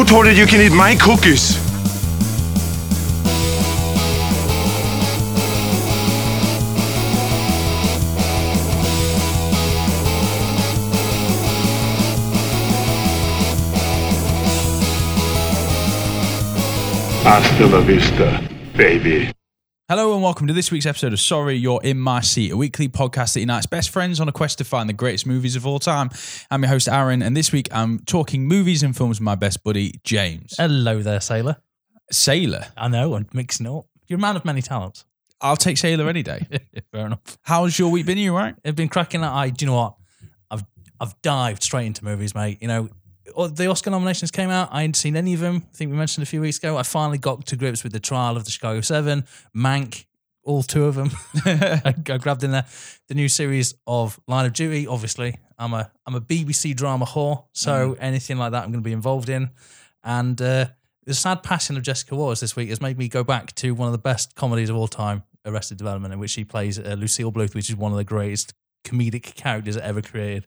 Who told you you can eat my cookies? Hasta la vista, baby. Hello and welcome to this week's episode of Sorry You're in My Seat, a weekly podcast that unites best friends on a quest to find the greatest movies of all time. I'm your host Aaron, and this week I'm talking movies and films with my best buddy James. Hello there, sailor. Sailor. I know, I'm mixing up. You're a man of many talents. I'll take Sailor any day. Fair enough. How's your week been? You right? I've been cracking that eye. Do you know what? I've I've dived straight into movies, mate. You know, the Oscar nominations came out. I hadn't seen any of them. I think we mentioned a few weeks ago. I finally got to grips with the trial of the Chicago Seven, Mank, all two of them. I, I grabbed in there the new series of Line of Duty. Obviously, I'm a I'm a BBC drama whore, so anything like that I'm going to be involved in. And uh, the sad passing of Jessica Waters this week has made me go back to one of the best comedies of all time, Arrested Development, in which she plays uh, Lucille Bluth, which is one of the greatest comedic characters ever created.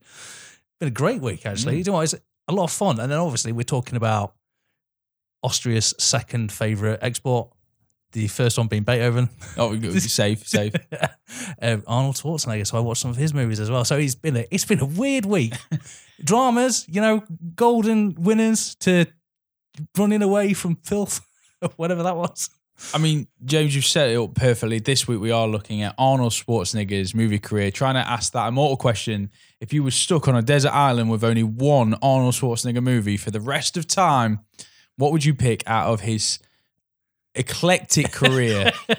Been a great week, actually. You know what? It's a lot of fun. And then obviously we're talking about Austria's second favourite export, the first one being Beethoven. Oh, safe, safe. um, Arnold Schwarzenegger. So I watched some of his movies as well. So it's been a it's been a weird week. Dramas, you know, golden winners to running away from filth, whatever that was. I mean, James, you've set it up perfectly. This week we are looking at Arnold Schwarzenegger's movie career, trying to ask that immortal question. If you were stuck on a desert island with only one Arnold Schwarzenegger movie for the rest of time, what would you pick out of his eclectic career?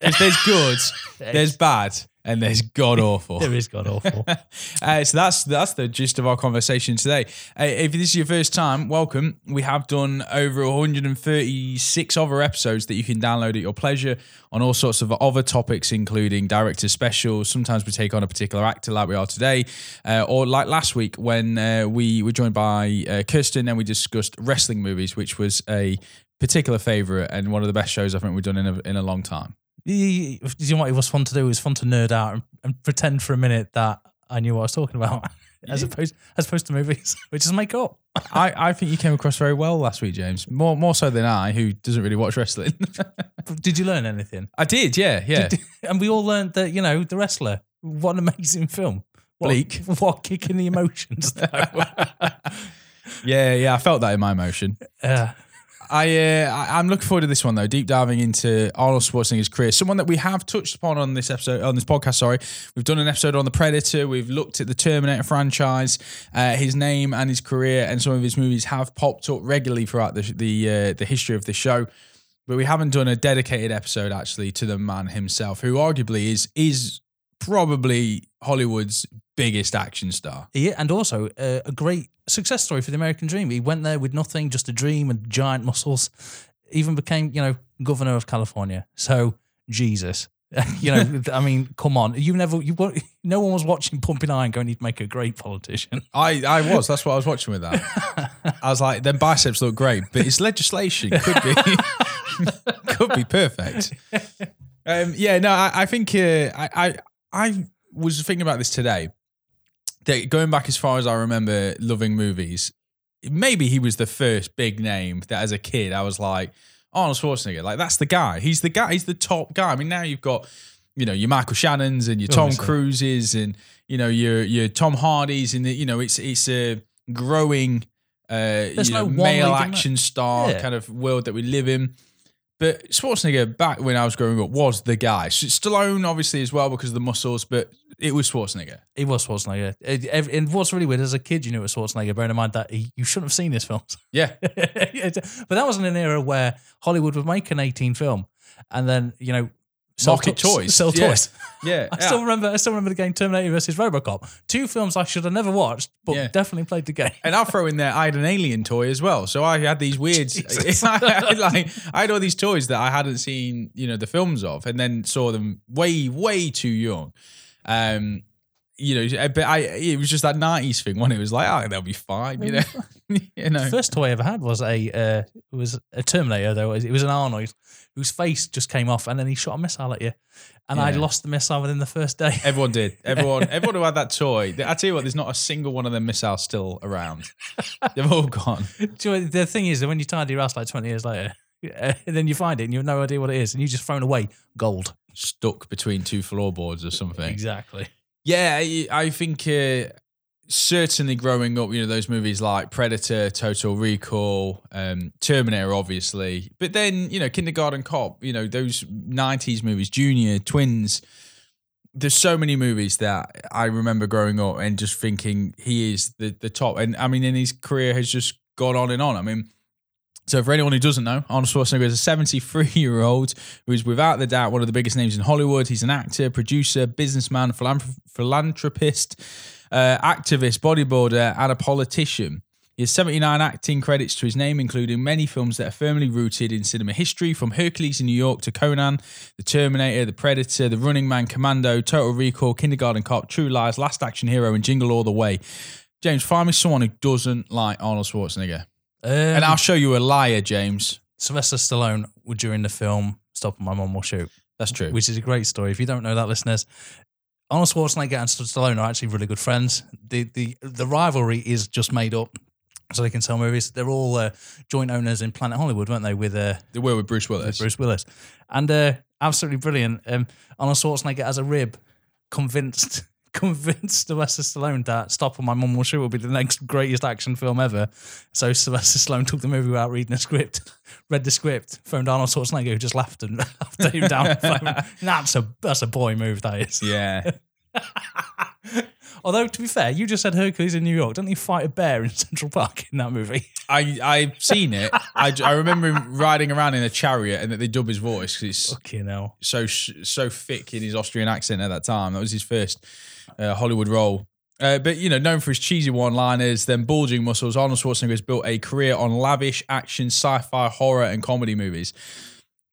Because there's good, there's bad, and there's god awful. There is god awful. Uh, so that's that's the gist of our conversation today. Uh, if this is your first time, welcome. We have done over 136 other episodes that you can download at your pleasure on all sorts of other topics, including director specials. Sometimes we take on a particular actor, like we are today, uh, or like last week when uh, we were joined by uh, Kirsten and we discussed wrestling movies, which was a particular favorite and one of the best shows I think we've done in a, in a long time. You you know what it was fun to do? It was fun to nerd out and, and pretend for a minute that I knew what I was talking about, as opposed as opposed to movies, which is make up. I, I think you came across very well last week, James. More more so than I, who doesn't really watch wrestling. Did you learn anything? I did, yeah, yeah. and we all learned that you know the wrestler. What an amazing film. What, Bleak. What kick in the emotions though. yeah, yeah. I felt that in my emotion. uh, I, uh, I'm looking forward to this one though. Deep diving into Arnold Schwarzenegger's career, someone that we have touched upon on this episode, on this podcast. Sorry, we've done an episode on the Predator. We've looked at the Terminator franchise. Uh, his name and his career and some of his movies have popped up regularly throughout the the uh, the history of the show. But we haven't done a dedicated episode actually to the man himself, who arguably is is probably Hollywood's biggest action star. yeah, and also uh, a great success story for the American dream. He went there with nothing, just a dream and giant muscles. Even became, you know, governor of California. So Jesus, you know, I mean, come on, you never, you no one was watching Pumping Iron going, he'd make a great politician. I, I was. That's what I was watching with that. I was like, them biceps look great, but his legislation could be could be perfect. Um, yeah, no, I, I think uh, I, I I was thinking about this today. That going back as far as I remember, loving movies, maybe he was the first big name that as a kid I was like Arnold Schwarzenegger. Like that's the guy. He's the guy. He's the top guy. I mean, now you've got you know your Michael Shannons and your Tom Obviously. Cruises and you know your your Tom Hardys and the, you know it's it's a growing uh, you no know, male action star Yeah. kind of world that we live in. But Schwarzenegger back when I was growing up was the guy. Stallone obviously as well because of the muscles, but it was Schwarzenegger. It was Schwarzenegger. It, it, it was really weird. As a kid, you knew it was Schwarzenegger, bearing in mind that he, you shouldn't have seen his films. Yeah, but that was in an era where Hollywood would make an 18 film and then, you know, sell Market to- toys. Sell Yeah. toys. yeah. I still remember I still remember the game Terminator versus Robocop. Two films I should have never watched, but Yeah. definitely played the game. And I'll throw in there, I had an alien toy as well. So I had these weird, Jesus. I had, like, I had all these toys that I hadn't seen, you know, the films of, and then saw them way, way too young. Um, you know, but I, it was just that '90s thing when it was like, oh, they'll be fine, you know. you know, The first toy I ever had was a uh, was a Terminator though. It was an Arnold whose face just came off and then he shot a missile at you, and I lost the missile within the first day. everyone did. Everyone, everyone who had that toy. I tell you what, there's not a single one of them missiles still around. They've all gone. The thing is that when you tidy your ass like twenty years later, uh, then you find it and you have no idea what it is, and you just thrown away gold. Stuck between two floorboards or something. Exactly. Yeah, I, I think uh, certainly growing up, you know, those movies like Predator, Total Recall, um, Terminator, obviously, but then you know, Kindergarten Cop, you know, those '90s movies, Junior, Twins. There's so many movies that I remember growing up and just thinking he is the the top. And I mean, in his career has just gone on and on. I mean. So, for anyone who doesn't know, Arnold Schwarzenegger is a 73 year old who is without the doubt one of the biggest names in Hollywood. He's an actor, producer, businessman, philanthrop- philanthropist, uh, activist, bodybuilder, and a politician. He has 79 acting credits to his name, including many films that are firmly rooted in cinema history, from Hercules in New York to Conan, The Terminator, The Predator, The Running Man, Commando, Total Recall, Kindergarten Cop, True Lies, Last Action Hero, and Jingle All the Way. James, find me someone who doesn't like Arnold Schwarzenegger. Um, And I'll show you a liar, James. Sylvester Stallone would during the film "Stop My Mom Will Shoot," That's true. which is a great story. If you don't know that, listeners, Arnold Schwarzenegger and Stallone are actually really good friends. The the the rivalry is just made up so they can sell movies. They're all uh, joint owners in Planet Hollywood, weren't they? With uh, they were with Bruce Willis. with Bruce Willis, and uh, absolutely brilliant. Um, Arnold Schwarzenegger as a rib, convinced convinced Sylvester Stallone that "Stop or My Mum Will Shoot" will be the next greatest action film ever. So Sylvester Stallone took the movie without reading the script, read the script, phoned Arnold Schwarzenegger, who just laughed and laughed him down the phone. That's a that's a boy move. That is. Yeah. Although to be fair, you just said Hercules in New York. Don't he fight a bear in Central Park in that movie? I I've seen it. I, I remember him riding around in a chariot and that they dub his voice because it's Fucking hell. so so thick in his Austrian accent at that time. That was his first uh, Hollywood role. Uh, but you know, known for his cheesy one-liners, then bulging muscles, Arnold Schwarzenegger has built a career on lavish action, sci-fi, horror, and comedy movies.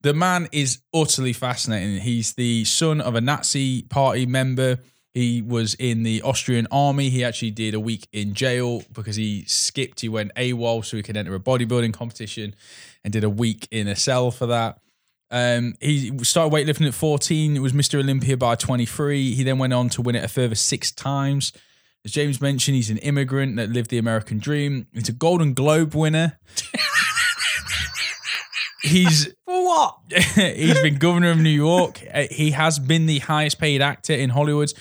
The man is utterly fascinating. He's the son of a Nazi party member. He was in the Austrian army. He actually did a week in jail because he skipped. He went AWOL so he could enter a bodybuilding competition and did a week in a cell for that. Um, he started weightlifting at 14. It was Mr. Olympia by 23. He then went on to win it a further six times. As James mentioned, he's an immigrant that lived the American dream. He's a Golden Globe winner. he's For what? he's been governor of New York. Uh, He has been the highest paid actor in Hollywood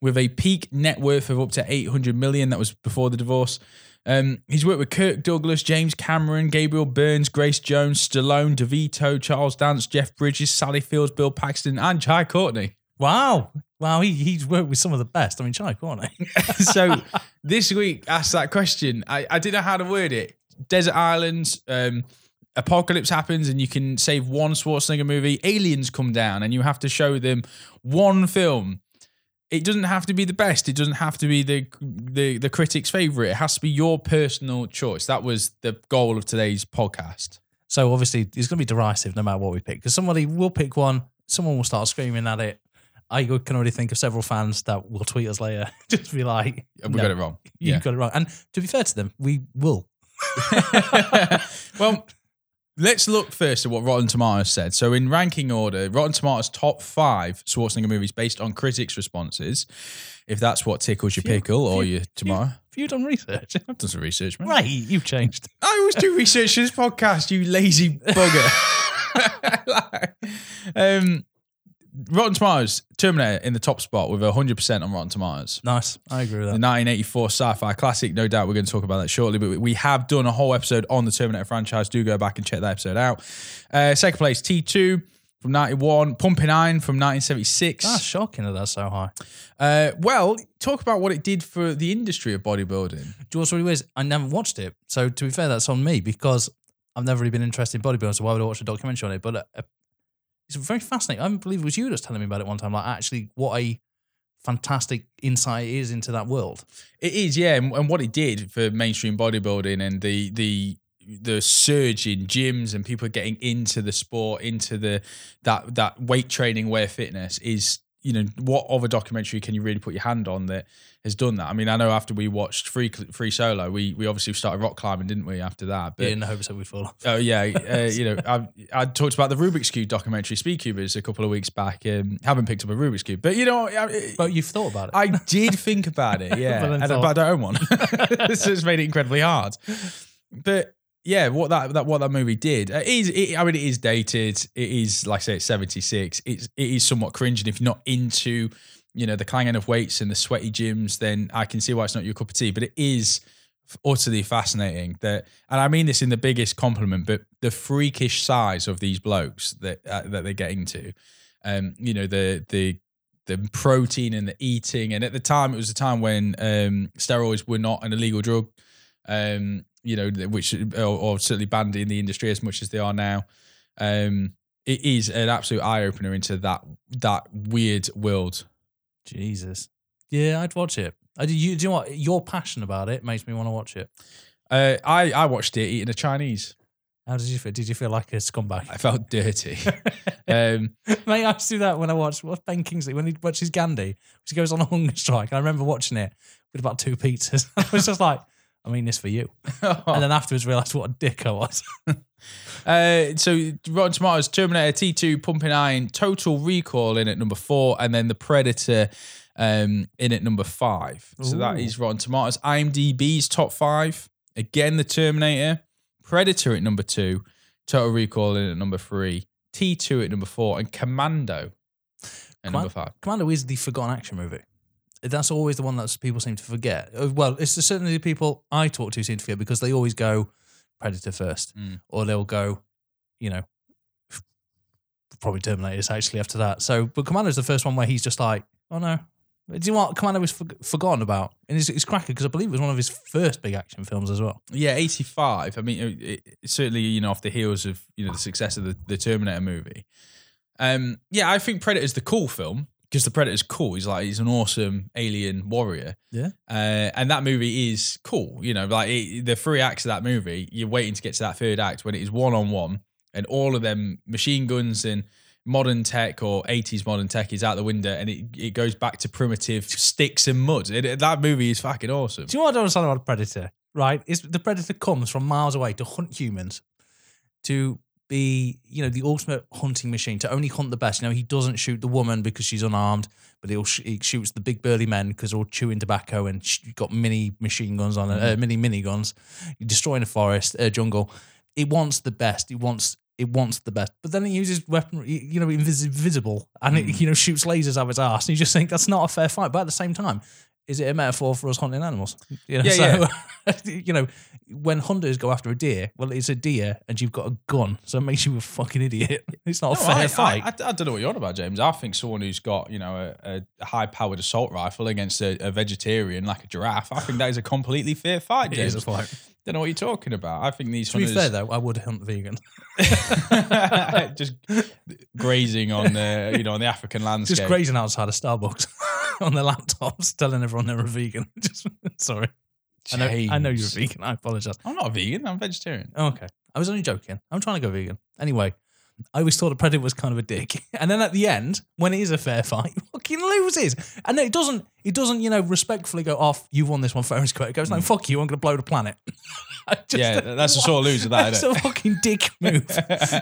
with a peak net worth of up to 800 million. That was before the divorce. Um, he's worked with Kirk Douglas, James Cameron, Gabriel Burns, Grace Jones, Stallone, DeVito, Charles Dance, Jeff Bridges, Sally Fields, Bill Paxton, and Jai Courtney. Wow. Wow, he, he's worked with some of the best. I mean, Jai, can't so this week, asked that question. I, I didn't know how to word it. Desert Islands, um, apocalypse happens, and you can save one Schwarzenegger movie. Aliens come down, and you have to show them one film. It doesn't have to be the best. It doesn't have to be the the, the critic's favorite. It has to be your personal choice. That was the goal of today's podcast. So obviously, it's going to be derisive no matter what we pick because somebody will pick one, someone will start screaming at it. I can already think of several fans that will tweet us later, just be like, We "No, got it wrong. You Yeah. got it wrong. And to be fair to them, we will. well, let's look first at what Rotten Tomatoes said. So, in ranking order, Rotten Tomatoes top five Schwarzenegger movies based on critics' responses. If that's what tickles your pickle or your tomorrow, Have you done research? I've done some research, man. right, you've changed. I always do research for this podcast, you lazy bugger. um, Rotten Tomatoes, Terminator in the top spot with 100% on Rotten Tomatoes. Nice. I agree with that. The that. 1984 sci-fi classic. No doubt we're going to talk about that shortly, but we have done a whole episode on the Terminator franchise. Do go back and check that episode out. Uh, second place, T2 from 91, Pumping Iron from 1976. That's shocking that that's so high. Uh, well, talk about what it did for the industry of bodybuilding. Do you know what's really weird? is I never watched it. So to be fair, that's on me because I've never really been interested in bodybuilding. So why would I watch a documentary on it? But uh, it's very fascinating. I believe it was you that was telling me about it one time. Like actually, what a fantastic insight it is into that world. It is, yeah, and, and what it did for mainstream bodybuilding and the the the surge in gyms and people getting into the sport, into the that that weight training way of fitness is you know, what other documentary can you really put your hand on that has done that? I mean, I know after we watched Free Free Solo, we we obviously started rock climbing, didn't we? After that, but in the hopes that we'd fall off. Oh yeah, uh, you know, I, I talked about the Rubik's Cube documentary, Speed Cubers, a couple of weeks back. Um, haven't picked up a Rubik's Cube, but you know, I, But you've thought about it. I did think about it, yeah, But and, but I don't own one, this has made it incredibly hard. But yeah, what that, that what that movie did uh, is, it, I mean, it is dated. It is like I say, it's seventy six. It's it is somewhat cringe, and if you're not into you know the clanging of weights and the sweaty gyms, then I can see why it's not your cup of tea. But it is utterly fascinating that, and I mean this in the biggest compliment, but the freakish size of these blokes that uh, that they get into, um, you know the the the protein and the eating, and at the time it was a time when um, steroids were not an illegal drug, um, you know, which or, or certainly banned in the industry as much as they are now. Um, it is an absolute eye opener into that that weird world. Jesus. Yeah, I'd watch it. I, do, you, do you know what? Your passion about it makes me want to watch it. Uh, I I watched it eating a Chinese. How did you feel? Did you feel like a scumbag? I felt dirty. um, Mate, I used to do that when I watched what's Ben Kingsley when he watches Gandhi. He goes on a hunger strike. And I remember watching it with about two pizzas. I was just like, I mean this for you. And then afterwards realised what a dick I was. Uh, so Rotten Tomatoes, Terminator T2, Pumping Iron, Total Recall in at number four, and then The Predator um, in at number five. So that is Rotten Tomatoes. IMDb's top five. Again, The Terminator, Predator at number two, Total Recall in at number three, T2 at number four, and Commando at Command- number five. Commando is the forgotten action movie. That's always the one that people seem to forget. Uh, Well, it's certainly the people I talk to seem to forget because they always go Predator first, Mm. or they'll go, you know, probably Terminators actually after that. So, but Commando's the first one where he's just like, oh no. Do you know what Commando was for- forgotten about? And it's, it's cracking because I believe it was one of his first big action films as well. Yeah, 85. I mean, it, it, certainly, you know, off the heels of, you know, the success of the, the Terminator movie. Um, yeah, I think Predator's the cool film because the Predator's cool. He's like, he's an awesome alien warrior. Yeah. Uh, and that movie is cool. You know, like it, the three acts of that movie, you're waiting to get to that third act when it is one on one and all of them machine guns and modern tech or 80s modern tech is out the window and it, it goes back to primitive sticks and mud. It, that movie is fucking awesome. Do you know what I don't understand about Predator? Right, is the Predator comes from miles away to hunt humans, to be you know the ultimate hunting machine, to only hunt the best. You know, he doesn't shoot the woman because she's unarmed, but he'll sh- he shoots the big burly men because they're all chewing tobacco and sh- got mini machine guns on uh, mini mini guns, destroying a forest, a jungle. It wants the best. It wants. It wants the best, but then it uses weapon, you know, invis- invisible, and it, you know, shoots lasers out of its ass. And you just think that's not a fair fight. But at the same time, is it a metaphor for us hunting animals? You know, Yeah, so, you know, when hunters go after a deer, well, it's a deer and you've got a gun, so it makes you a fucking idiot. It's not a fair I, fight. I, I, I don't know what you're on about, James. I think someone who's got, you know, a, a high-powered assault rifle against a, a vegetarian like a giraffe, I think that is a completely fair fight, James. is a fight. Don't know what you're talking about. I think these To be fair, though, I would hunt vegan. just grazing on the, you know, on the African landscape. Just grazing outside of Starbucks on their laptops, telling everyone they're a vegan. Just sorry. I know, I know you're a vegan. I apologize. I'm not a vegan. I'm vegetarian. Okay. I was only joking. I'm trying to go vegan. Anyway, I always thought the Predator was kind of a dick. And then at the end, when it is a fair fight, he fucking loses. And then it doesn't, it doesn't, you know, respectfully go oh, off, you've won this one fair and square. It goes, no, hmm. fuck you, I'm going to blow the planet. Just- yeah, that's a sore loser, that, That's a fucking dick move.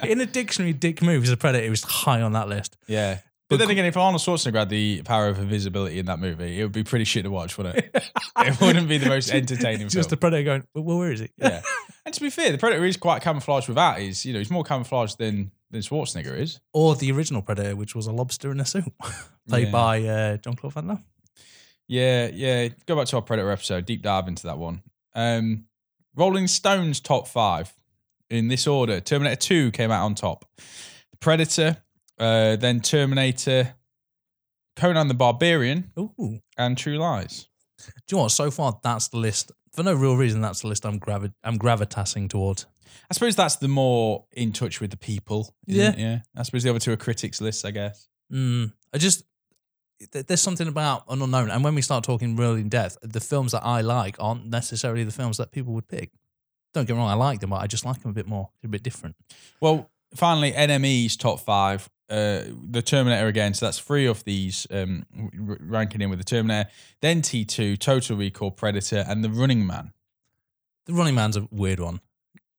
In a dictionary, dick move is a Predator. It was high on that list. Yeah. But then again, if Arnold Schwarzenegger had the power of invisibility in that movie, it would be pretty shit to watch, wouldn't it? it wouldn't be the most entertaining film. Just the Predator going, well, where is he? yeah. And to be fair, the Predator is quite camouflaged with that. He's, you know, he's more camouflaged than than Schwarzenegger is. Or the original Predator, which was a lobster in a suit, played Yeah. by uh, Jean-Claude Van Damme. Yeah, yeah. Go back to our Predator episode, deep dive into that one. Um, Rolling Stones top five in this order. Terminator 2 came out on top. Predator, uh, then Terminator, Conan the Barbarian, Ooh. and True Lies. Do you know what? So far, that's the list. For no real reason, that's the list I'm gravi- I'm gravitating towards. I suppose that's the more in touch with the people. Yeah. it? Yeah. I suppose the other two are critics' lists, I guess. Mm, I just th- there's something about an unknown, and when we start talking really in depth, the films that I like aren't necessarily the films that people would pick. Don't get me wrong, I like them, but I just like them a bit more, a bit different. Well, finally, NME's top five. uh, the Terminator again. So that's three of these um, r- ranking in with the Terminator. Then T2, Total Recall, Predator, and The Running Man. The Running Man's a weird one.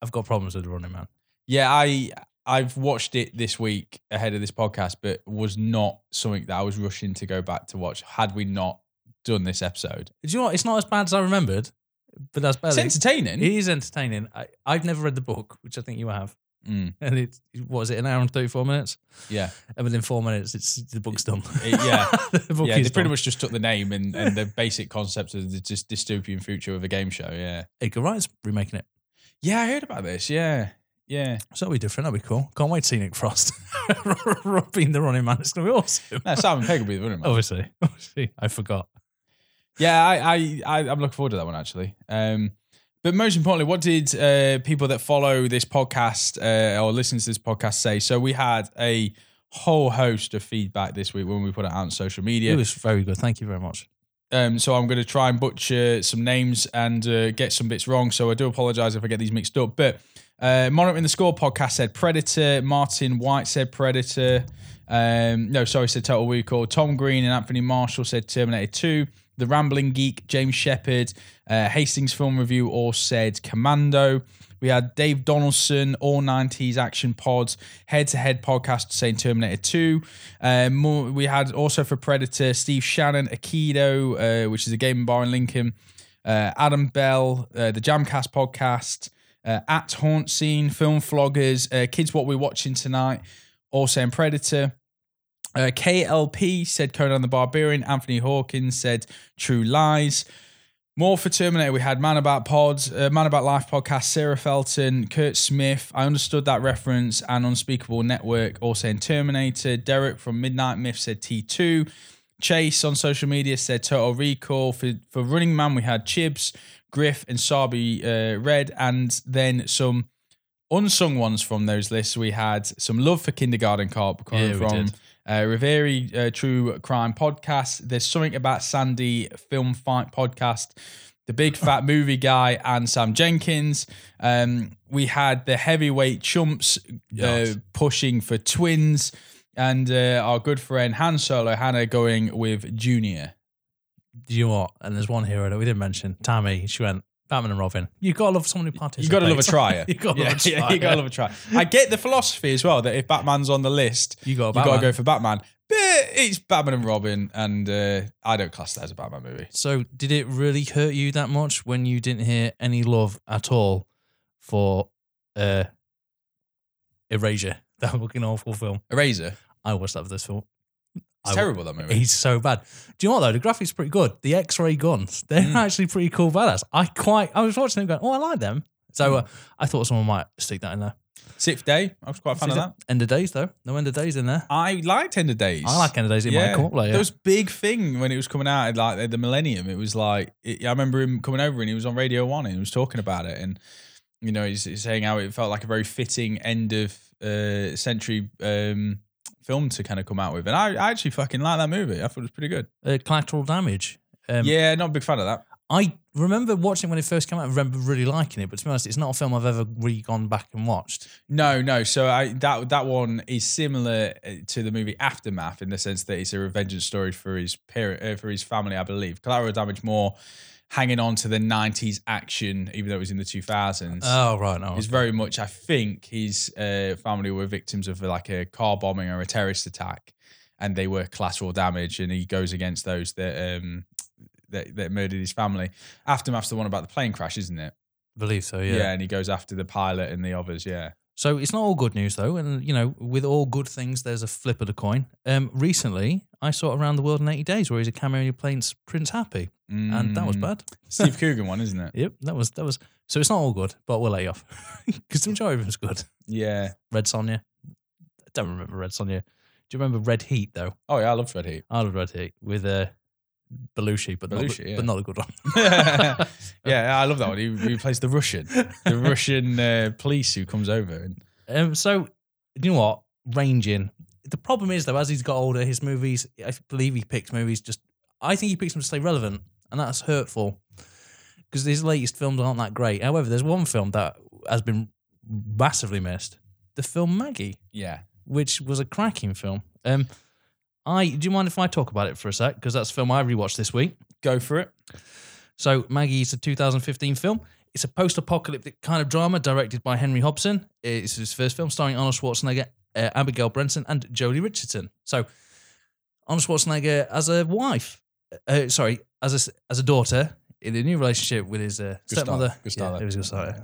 I've got problems with the Running Man. Yeah, I I've watched it this week ahead of this podcast, but was not something that I was rushing to go back to watch. Had we not done this episode, Do you know what? It's not as bad as I remembered, but that's better. it's entertaining. It is entertaining. I, I've never read the book, which I think you have. Mm, And it was it, an hour and 34 minutes? yeah, And within four minutes, it's the book's done. It- yeah. the book yeah. They is pretty much just took the name and, and the basic concept of the just dystopian future of a game show. Yeah, Edgar Wright's remaking it. Yeah, I heard about this. Yeah, yeah. So that'll be different. That'll be cool. Can't wait to see Nick Frost being the running man. It's going to be awesome. No, Simon Pegg will be the running man. Obviously. Obviously. I forgot. Yeah, I, I, I, I'm looking forward to that one actually. Um, but most importantly, what did uh, people that follow this podcast uh, or listen to this podcast say? So we had a whole host of feedback this week when we put it out on social media. It was very good. Thank you very much. Um, so I'm going to try and butcher some names and uh, get some bits wrong. So I do apologise if I get these mixed up. But uh, Monitoring the Score podcast said Predator. Martin White said Predator. Um, no, sorry, said Total Recall. Tom Green and Anthony Marshall said Terminator 2. The Rambling Geek, James Shepard, uh, Hastings Film Review all said Commando. We had Dave Donaldson, All 90s Action Pods, Head to Head podcast saying Terminator 2. Um, more, we had also for Predator, Steve Shannon, Aikido, uh, which is a gaming bar in Lincoln, uh, Adam Bell, uh, the Jamcast podcast, uh, at Haunt Scene, Film Floggers, uh, Kids What We're Watching Tonight, all saying Predator. Uh, KLP said Conan the Barbarian. Anthony Hawkins said True Lies. More for Terminator, we had Man About Pods, uh, Man About Life podcast, Sarah Felton, Kurt Smith. I understood that reference and Unspeakable Network also in Terminator. Derek from Midnight Myth said T2. Chase on social media said Total Recall. For, for Running Man, we had Chibs, Griff, and Sabi uh, Red, and then some unsung ones from those lists. We had some love for Kindergarten Cop coming Yeah, from did. Uh, Riveri uh, True Crime Podcast. There's something about Sandy Film Fight Podcast. The Big Fat Movie Guy and Sam Jenkins. Um, we had the heavyweight chumps uh, Yes. pushing for twins, and uh, our good friend Han Solo Hannah going with Junior. Do you know what? And there's one hero that we didn't mention. Tammy, she went, Batman and Robin. You've gotta love someone who participates. You've got to love a trier. you gotta yeah, love a yeah, you got to love a try. I get the philosophy as well that if Batman's on the list, you got, you got to go for Batman. But it's Batman and Robin, and uh, I don't class that as a Batman movie. So, did it really hurt you that much when you didn't hear any love at all for uh, Eraser, that fucking awful film? Eraser, I watched that for this film. It's I- terrible that movie. He's so bad. Do you know what though? The graphics are pretty good. The X-ray guns, they're Mm. actually pretty cool badass. I quite. I was watching them going, oh, I like them. So Mm. uh, I thought someone might stick that in there. Sixth Day, I was quite a fan of that. End of days though. No end of days in there. I liked End of Days. I like end of days. It might come up later. There was a big thing when it was coming out, like the Millennium. It was like it, I remember him coming over and he was on Radio One and he was talking about it, and you know he's, he's saying how it felt like a very fitting end of uh, century um, film to kind of come out with, and I, I actually fucking like that movie. I thought it was pretty good. uh, collateral damage. Um, yeah, not a big fan of that. I remember watching when it first came out. I remember really liking it, but to be honest, it's not a film I've ever really gone back and watched. No, no. So I that that one is similar uh, to the movie Aftermath in the sense that it's a revenge story for his parent, uh, for his family, I believe. Collateral Damage more hanging on to the '90s action, even though it was in the 2000s. Oh right, no. It's very much. I think his uh, family were victims of like a car bombing or a terrorist attack, and they were collateral damage. And he goes against those that um that, that murdered his family. Aftermath's the one about the plane crash, isn't it? I believe so. Yeah. Yeah. and he goes after the pilot and the others. Yeah. So it's not all good news though, and you know, with all good things, there's a flip of the coin. Um, recently, I saw Around the World in 80 Days, where he's a cameo in Prince Prince Hapi, and that was Mm. bad. Steve Coogan one, isn't it? Yep, that was that was. So it's not all good, but we'll let you off because the majority of it's good. Yeah. Red Sonja, I don't remember Red Sonja. Do you remember Red Heat though? Oh yeah, I love Red Heat. I love Red Heat with uh, Belushi, but not, the, yeah. but not a good one. yeah, I love that one. He, he plays the Russian, the Russian uh, police who comes over. And Um, so you know what? Ranging. The problem is though, as he's got older, his movies. I believe he picks movies just. I think he picks them to stay relevant, and that's hurtful because his latest films aren't that great. However, there's one film that has been massively missed: the film Maggie, yeah, which was a cracking film. Um, I do you mind if I talk about it for a sec? Because that's a film I rewatched this week. Go for it. So Maggie is a 2015 film. It's a post-apocalyptic kind of drama directed by Henry Hobson. It's his first film starring Arnold Schwarzenegger, uh, Abigail Breslin, and Joely Richardson. So Arnold Schwarzenegger as a wife, uh, sorry, as a as a daughter in a new relationship with his uh, Good start. stepmother. Good start Yeah, it was good start.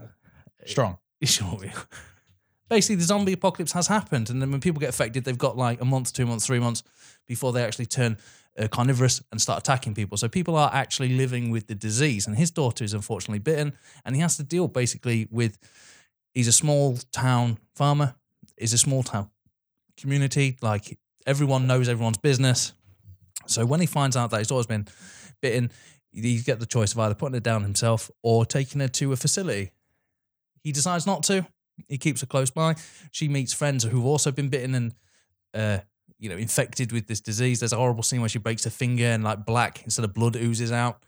Strong. Sure. Basically, the zombie apocalypse has happened, and then when people get affected, they've got like a month, two months, three months before they actually turn uh, carnivorous and start attacking people. So people are actually living with the disease, and his daughter is unfortunately bitten, and he has to deal basically with. He's a small town farmer. Is a small town community. Like everyone knows everyone's business. So when he finds out that his daughter's been bitten, you get the choice of either putting her down himself or taking her to a facility. He decides not to. He keeps her close by. She meets friends who've also been bitten and, uh, you know, infected with this disease. There's a horrible scene where she breaks her finger and like black instead of blood oozes out.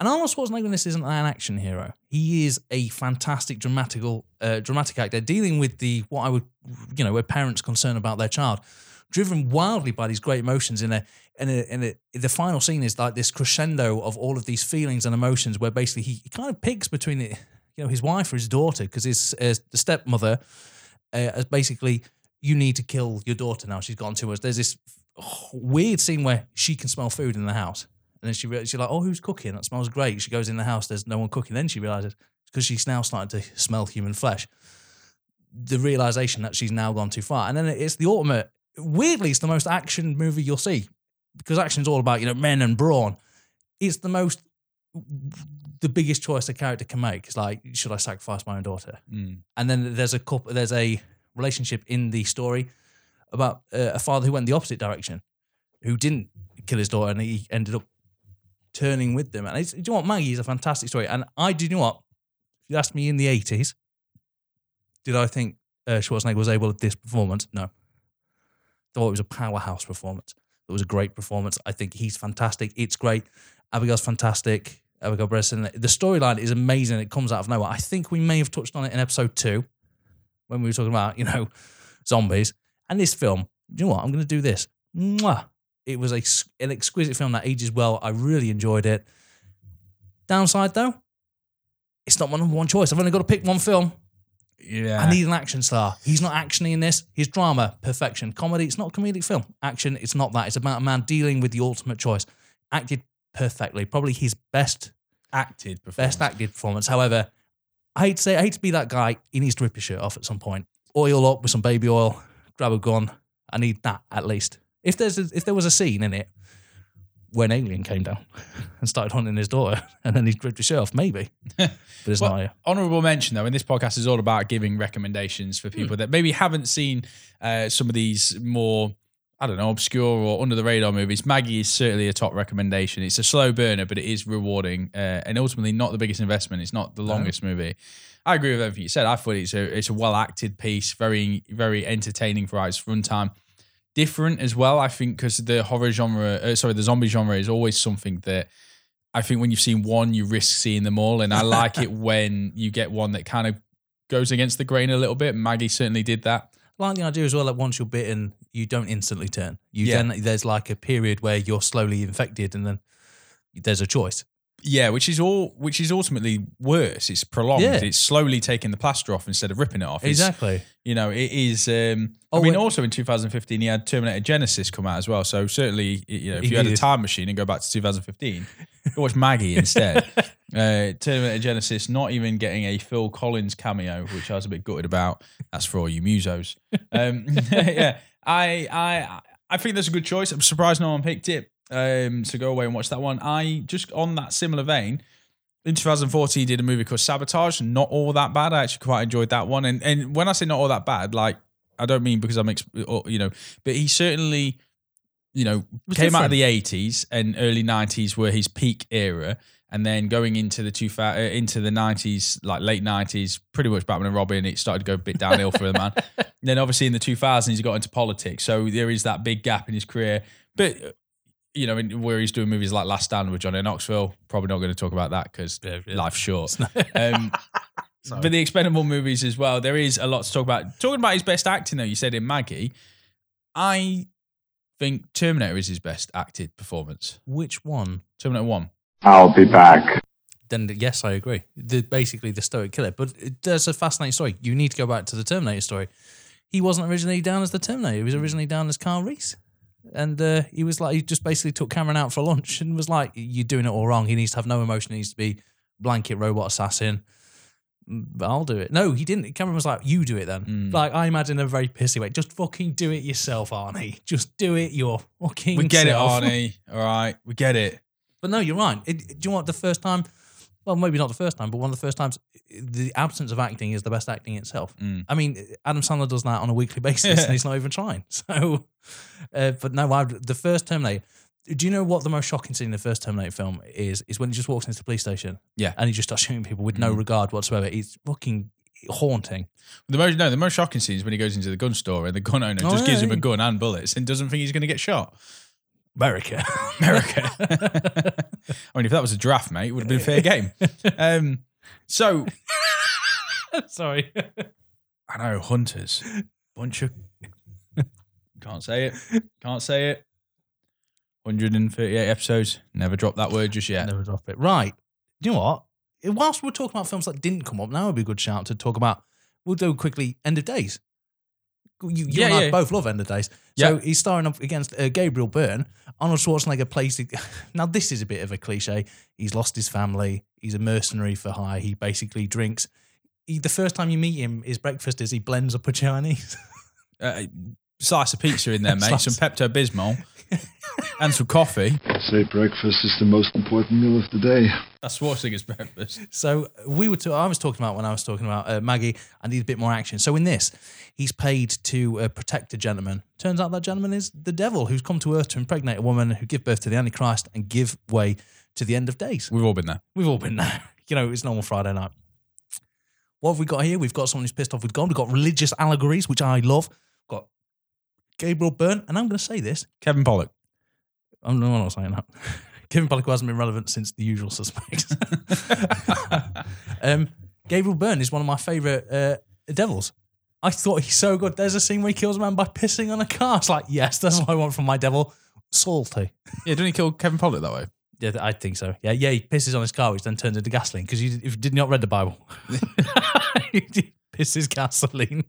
And Arnold Schwarzenegger in this isn't an action hero. He is a fantastic dramatical, uh, dramatic actor dealing with the what I would, you know, where parents concern about their child, driven wildly by these great emotions. In a, in a, in a, the final scene is like this crescendo of all of these feelings and emotions, where basically he, he kind of picks between it, you know, his wife or his daughter, because his uh, the stepmother uh, is basically you need to kill your daughter now. She's gone too much. There's this weird scene where she can smell food in the house. And then she re- she's like, "Oh, who's cooking? That smells great." She goes in the house. There's no one cooking. Then she realizes because she's now starting to smell human flesh. The realization that she's now gone too far, and then it's the ultimate. Weirdly, it's the most action movie you'll see because action's all about you know men and brawn. It's the most, the biggest choice a character can make. is like, should I sacrifice my own daughter? And then there's a couple. There's a relationship in the story about uh, a father who went the opposite direction, who didn't kill his daughter, and he ended up turning with them. And it's, do you know what? Maggie is a fantastic story. And I do you know what? If you asked me in the 80s, did I think uh, Schwarzenegger was able at this performance? No. Thought it was a powerhouse performance. It was a great performance. I think he's fantastic. It's great. Abigail's fantastic. Abigail Breslin. The storyline is amazing. It comes out of nowhere. I think we may have touched on it in episode two when we were talking about, you know, zombies. And this film, you know what? I'm going to do this. Mwah. It was a, an exquisite film that ages well. I really enjoyed it. Downside though, it's not my number one choice. I've only got to pick one film. Yeah. I need an action star. He's not actiony in this. He's drama, perfection. Comedy, it's not a comedic film. Action, it's not that. It's about a man dealing with the ultimate choice. Acted perfectly. Probably his best acted performance. best acted performance. However, I hate to say, I hate to be that guy. He needs to rip his shirt off at some point. Oil up with some baby oil. Grab a gun. I need that at least. If there's a, if there was a scene in it when Alien came down and started hunting his daughter, and then he ripped his shirt off, maybe. But it's Well, not here. honorable mention though, and this podcast is all about giving recommendations for Hmm. people that maybe haven't seen uh, some of these more, I don't know, obscure or under the radar movies. Maggie is certainly a top recommendation. It's a slow burner, but it is rewarding uh, and ultimately not the biggest investment. It's not the longest movie. I agree with everything you said. I thought it's a it's a well acted piece, very very entertaining for its runtime. Different as well, I think, because the horror genre, uh, sorry, the zombie genre is always something that I think when you've seen one, you risk seeing them all. And I like it when you get one that kind of goes against the grain a little bit. Maggie certainly did that. I like the idea as well that once you're bitten, you don't instantly turn. You Yeah. then there's like a period where you're slowly infected, and then there's a choice. Yeah, which is all which is ultimately worse. It's prolonged. Yeah. It's slowly taking the plaster off instead of ripping it off. It's- Exactly. You know, it is. Um, I Oh, mean, and- also in 2015, he had Terminator Genisys come out as well. So certainly, you know, if He you had a time machine and go back to 2015, go watch Maggie instead. uh, Terminator Genisys, not even getting a Phil Collins cameo, which I was a bit gutted about. That's for all you musos. Um, yeah, I, I, I think that's a good choice. I'm surprised no one picked it. Um, so go away and watch that one. I just on that similar vein in 2014 did a movie called Sabotage. Not all that bad. I actually quite enjoyed that one. And and when I say not all that bad, like I don't mean because I'm ex- or, you know, but he certainly you know came out of the 80s and early 90s were his peak era. And then going into the two uh, into the 90s, like late 90s, pretty much Batman and Robin, it started to go a bit downhill for the man. then obviously in the 2000s, he got into politics. So there is that big gap in his career. But uh, you know, in, where he's doing movies like Last Stand with Johnny Knoxville, probably not going to talk about that because Yeah, yeah. life's short. um, But the expendable movies as well, there is a lot to talk about. Talking about his best acting, though, you said in Maggie, I think Terminator is his best acted performance. Which one? Terminator 1. I'll be back. Then yes, I agree. The, basically the Stoic Killer, but it, there's a fascinating story. You need to go back to the Terminator story. He wasn't originally down as the Terminator. He was originally down as Carl Reese, and uh, he was like he just basically took Cameron out for lunch and was like, "You're doing it all wrong. He needs to have no emotion. He needs to be blanket robot assassin." But I'll do it. No, he didn't. Cameron was like, "You do it then." Like I imagine a very pissy way. Just fucking do it yourself, Arnie. Just do it your fucking. We get self. it, Arnie. All right. We get it. But no, you're right. It, do you know what? The first time, well, maybe not the first time, but one of the first times, the absence of acting is the best acting itself. Mm. I mean, Adam Sandler does that on a weekly basis, and he's not even trying. So, uh, but no, I, the first Terminator. Do you know what the most shocking scene in the first Terminator film is? Is when he just walks into the police station, Yeah. and he just starts shooting people with no regard whatsoever. It's fucking haunting. The most no, the most shocking scene is when he goes into the gun store and the gun owner Oh, just yeah, gives him a gun and bullets and doesn't think he's going to get shot. America. America. I mean, if that was a draft, mate, it would have been a fair game. Um, so Sorry. I know hunters, bunch of can't say it, can't say it. 138 episodes. Never dropped that word just yet. Never drop it. Right. You know what? Whilst we're talking about films that didn't come up, now would be a good shout to talk about. We'll do quickly End of Days. You, you Yeah, and I yeah. both love End of Days. So Yeah. he's starring up against uh, Gabriel Byrne. Arnold Schwarzenegger plays. The, now this is a bit of a cliche. He's lost his family. He's a mercenary for hire. He basically drinks. He, the first time you meet him, his breakfast is he blends up a Chinese. Uh, slice of pizza in there, mate. Some Pepto Bismol and some coffee. Say breakfast is the most important meal of the day. That's Schwarzenegger's breakfast. So we were. To, I was talking about when I was talking about uh, Maggie. I need a bit more action. So in this, he's paid to uh, protect a gentleman. Turns out that gentleman is the devil who's come to Earth to impregnate a woman who give birth to the Antichrist and give way to the end of days. We've all been there. We've all been there. You know, it's normal Friday night. What have we got here? We've got someone who's pissed off with God. We've got religious allegories, which I love. We've got Gabriel Byrne, and I'm going to say this. Kevin Pollak. I'm no, I'm not saying that. Kevin Pollak hasn't been relevant since The Usual Suspects. um, Gabriel Byrne is one of my favourite uh, devils. I thought he's so good. There's a scene where he kills a man by pissing on a car. It's like, yes, that's what I want from my devil. Salty. Yeah, didn't he kill Kevin Pollak that way? Yeah, I think so. Yeah, yeah. He pisses on his car, which then turns into gasoline because you if you did not read the Bible, he pisses gasoline.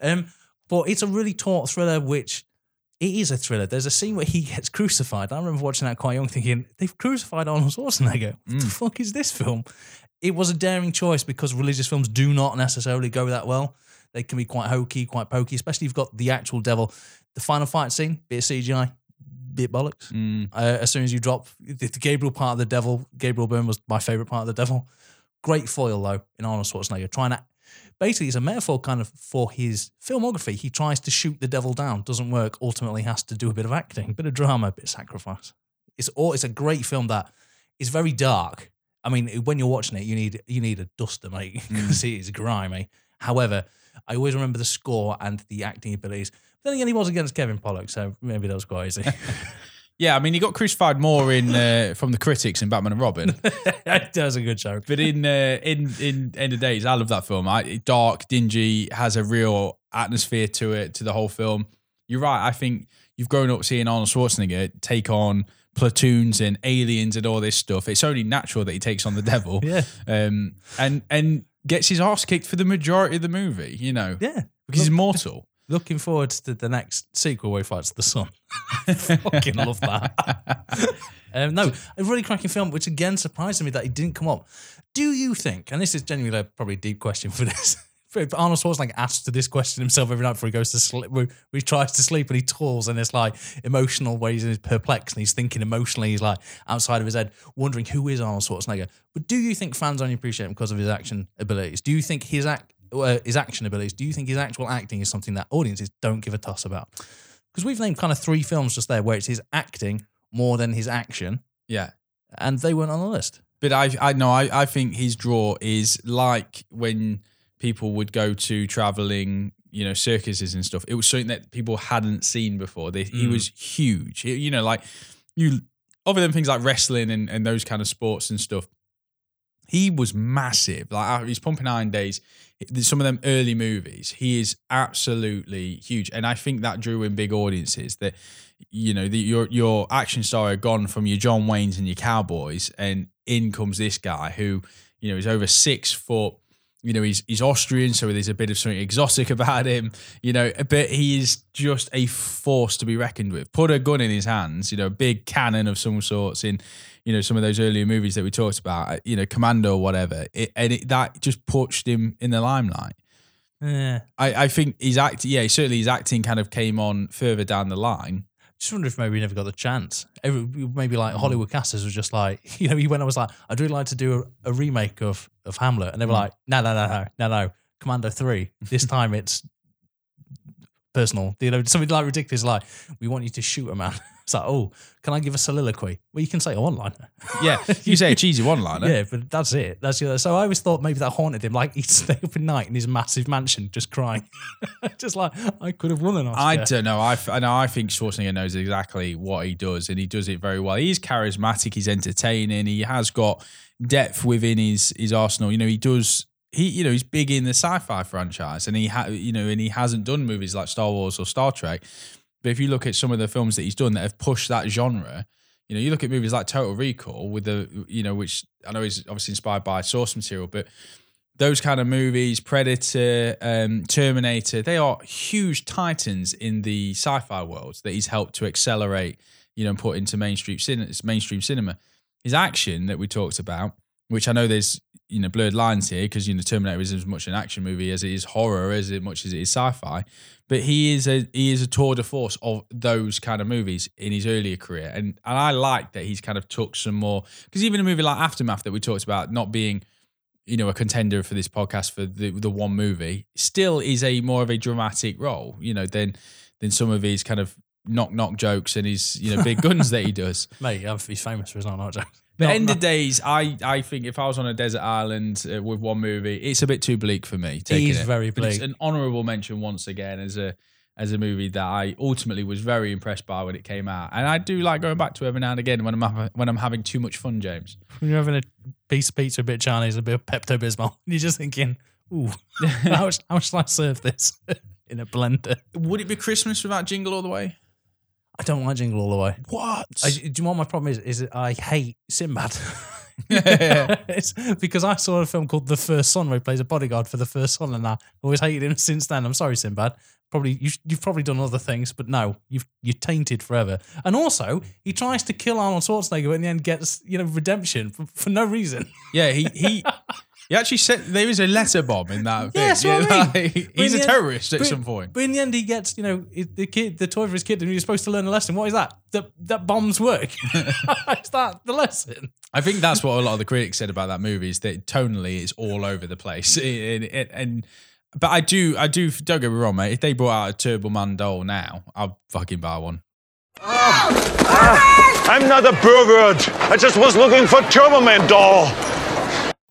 Um, but it's a really taut thriller, which it is a thriller. There's a scene where he gets crucified. I remember watching that quite young, thinking they've crucified Arnold Schwarzenegger. What the fuck is this film? It was a daring choice because religious films do not necessarily go that well. They can be quite hokey, quite pokey, especially if you've got the actual devil. The final fight scene, bit of CGI, bit bollocks. Uh, as soon as you drop the, the Gabriel part of the devil, Gabriel Byrne was my favorite part of the devil. Great foil though in Arnold Schwarzenegger, trying to basically it's a metaphor kind of for his filmography. He tries to shoot the devil down, doesn't work. Ultimately, has to do a bit of acting, a bit of drama, a bit of sacrifice. It's all. It's a great film that is very dark. I mean, when you're watching it, you need you need a duster, mate, mm. because it is grimy. However, I always remember the score and the acting abilities. But then again, he was against Kevin Pollak, so maybe that was quite easy. Yeah, I mean, he got crucified more in uh, from the critics in Batman and Robin, that was a good joke. but in uh, in in End of Days, I love that film. I, dark, dingy, has a real atmosphere to it to the whole film. You're right. I think you've grown up seeing Arnold Schwarzenegger take on platoons and aliens and all this stuff. It's only natural that he takes on the devil. Yeah. um, and and gets his ass kicked for the majority of the movie. You know, Yeah. because he's mortal. Looking forward to the next sequel where he fights the sun. Fucking love that. um, no, a really cracking film, which again surprised me that it didn't come up. Do you think, and this is genuinely a probably a deep question for this, Arnold Schwarzenegger asks this question himself every night before he goes to sleep, where he tries to sleep and he toils and it's like emotional ways and he's perplexed and he's thinking emotionally, he's like outside of his head, wondering who is Arnold Schwarzenegger. But do you think fans only appreciate him because of his action abilities? Do you think his act, uh, his action abilities? Do you think his actual acting is something that audiences don't give a toss about? Because we've named kind of three films just there where it's his acting more than his action, Yeah. and they weren't on the list. But I, I know, I, I think his draw is like when people would go to traveling, you know, circuses and stuff. It was something that people hadn't seen before. They, He Mm. was huge. He- you know, like you, other than things like wrestling and, and those kind of sports and stuff. He was massive. Like he's pumping Iron Days. Some of them early movies, he is absolutely huge, and I think that drew in big audiences. That you know, the, your your action star had gone from your John Waynes and your cowboys, and in comes this guy who you know is over six foot. You know, he's he's Austrian, so there's a bit of something exotic about him. You know, but he is just a force to be reckoned with. Put a gun in his hands, you know, a big cannon of some sorts in you know some of those earlier movies that we talked about, uh, you know, Commando or whatever, it, and it, that just pushed him in the limelight. Yeah. I, I think his acting, yeah, certainly his acting kind of came on further down the line. Just wonder if maybe he never got the chance. Every, maybe like Hmm. Hollywood casters was just like, you know, he went and was like, I'd really like to do a, a remake of of Hamlet, and they were Hmm. like, no, no, no, no, no, no, Commando three. This time it's personal. You know, something like ridiculous, like we want you to shoot a man. It's like, oh, can I give a soliloquy? Well, you can say a one liner. Yeah, you say a cheesy one liner. Yeah, but that's it. That's the so I always thought maybe that haunted him. Like he'd stay up at night in his massive mansion just crying, just like I could have won an Oscar. I don't know. I, I know. I think Schwarzenegger knows exactly what he does, and he does it very well. He's charismatic. He's entertaining. He has got depth within his his arsenal. You know, he does. He, you know, he's big in the sci-fi franchise, and he, ha- you know, and he hasn't done movies like Star Wars or Star Trek. But if you look at some of the films that he's done that have pushed that genre, you know, you look at movies like Total Recall with the, you know, which I know is obviously inspired by source material, but those kind of movies, Predator, um, Terminator, they are huge titans in the sci-fi world that he's helped to accelerate, you know, and put into mainstream. Mainstream cinema. His action that we talked about, which I know there's you know blurred lines here because you know Terminator is as much an action movie as it is horror, as much as it is sci-fi. But he is a he is a tour de force of those kind of movies in his earlier career, and and I like that he's kind of took some more because even a movie like Aftermath that we talked about not being you know a contender for this podcast for the the one movie still is a more of a dramatic role you know than than some of his kind of knock knock jokes and his you know big guns that he does Mate, he's famous for his knock knock jokes. But end of days I I think if I was on a desert island uh, with one movie it's a bit too bleak for me taking is it. very But it's bleak. an honorable mention once again as a as a movie that I ultimately was very impressed by when it came out and I do like going back to every now and again when I'm ha- when I'm having too much fun James When you're having a piece of pizza, a bit of Chinese, a bit of Pepto Bismol, you're just thinking, ooh, how, much, how shall I serve this in a blender? would it be Christmas without Jingle All the Way I don't like Jingle All the Way. what I, do you know what my problem is? Is that I hate Sinbad. it's because I saw a film called The First Son where he plays a bodyguard for the first son, and I always hated him since then. I'm sorry, Sinbad. Probably you, you've probably done other things, but no, you've you're tainted forever. And also, he tries to kill Arnold Schwarzenegger, but in the end gets you know redemption for, for no reason. Yeah, he he he actually said there is a letter bomb in that. Yeah, thing. that's what I mean. like, he's a the end- terrorist at but- some point. But in the end, he gets you know the kid, the toy for his kid, and he's supposed to learn a lesson. What is that? That that bombs work. is that the lesson? I think that's what a lot of the critics said about that movie is that tonally it's all over the place. It- it- it- and but I do, I do. Don't get me wrong, mate. If they brought out a Turbo Man doll now, I'll fucking buy one. I'm not a pervert. I just was looking for Turbo Man doll.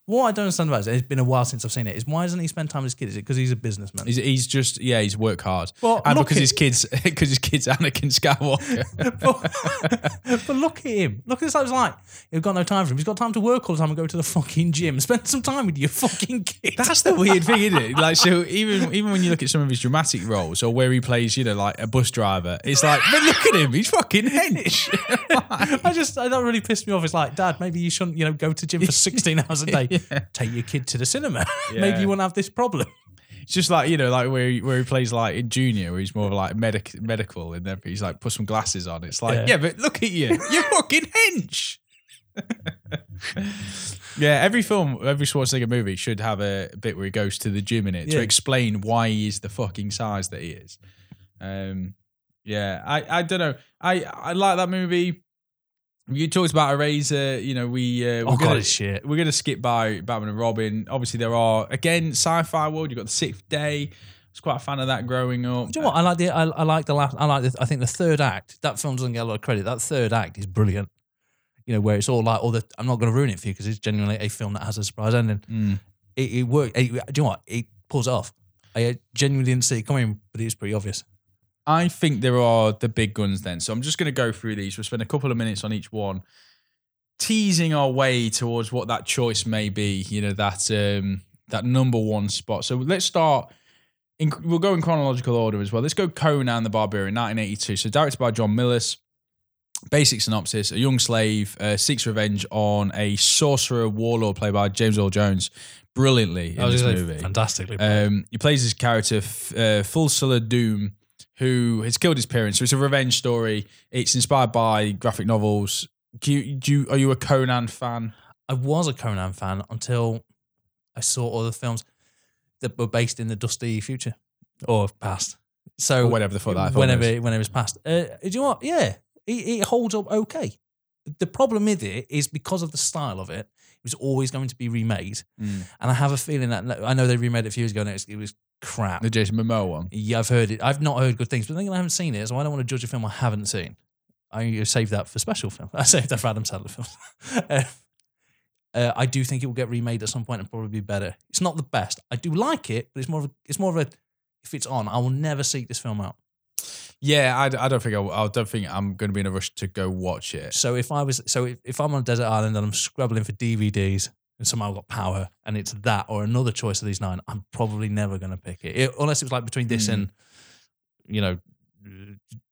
What I don't understand about it, it's been a while since I've seen it, is why doesn't he spend time with his kids? Is it because he's a businessman? He's, he's just, yeah, he's worked hard. Well, and look because at- his kids, because his kids Anakin Skywalker. but, but look at him. Look at this. I was like, he's got no time for him. He's got time to work all the time and go to the fucking gym. Spend some time with your fucking kid. That's the weird thing, isn't it? Like, so even even when you look at some of his dramatic roles or where he plays, you know, like a bus driver, it's like, but look at him, he's fucking hench. I just that really pissed me off. It's like, Dad, maybe you shouldn't, you know, go to gym for 16 hours a day. Take your kid to the cinema. maybe you won't have this problem. It's just like you know, like where he, where he plays like in Junior, where he's more like medic medical, and then he's like put some glasses on. It's like, Yeah. yeah, but look at you, you're fucking hench. yeah, every film, every Schwarzenegger movie should have a bit where he goes to the gym in it to explain why he is the fucking size that he is. Um, yeah, I I don't know, I I like that movie. You talked about Eraser, you know, we uh, we're Oh, gonna, it's shit. We're gonna skip by Batman and Robin. Obviously, there are again sci-fi world. You have got the Sixth Day. I was quite a fan of that growing up. Do you know what? I like the I, I like the last I like the I think the third act, that film doesn't get a lot of credit. That third act is brilliant. You know, where it's all like all the I'm not gonna ruin it for you because it's genuinely a film that has a surprise ending. Mm. It, it worked. It- do you know what? It pulls it off. I genuinely didn't see it coming, but it was pretty obvious. I think there are the big guns then. So I'm just going to go through these. We'll spend a couple of minutes on each one. teasing our way towards what that choice may be. You know that um, that number one spot. So let's start. In, we'll go in chronological order as well. Let's go Conan the Barbarian, 1982. So directed by John Milius. Basic synopsis: A young slave uh, seeks revenge on a sorcerer warlord played by James Earl Jones, brilliantly in this movie. fantastically. Um, he plays his character, F- uh, Thulsa Doom, who has killed his parents. So it's a revenge story. It's inspired by graphic novels. Do you, do you, are you a Conan fan? I was a Conan fan until I saw other films that were based in the dusty future or past. So Or whatever the fuck that whenever is. whenever it's past. Uh, do you know what? Yeah, it, it holds up okay. The problem with it is because of the style of it. It was always going to be remade, Mm. and I have a feeling that I know they remade it a few years ago, and it was, it was crap. The Jason Momoa one. Yeah, I've heard it. I've not heard good things, but then I haven't seen it, so I don't want to judge a film I haven't seen. I save that for special film. I saved that for Adam Sandler films. uh, uh, I do think it will get remade at some point and probably be better. It's not the best. I do like it, but it's more of a, it's more of a if it's on, I will never seek this film out. Yeah, I, I don't think I, I don't think I'm going to be in a rush to go watch it. So if I was so if, if I'm on a desert island and I'm scrabbling for DVDs and somehow I've got power and it's that or another choice of these nine, I'm probably never going to pick it. It- unless it was like between this Hmm. and you know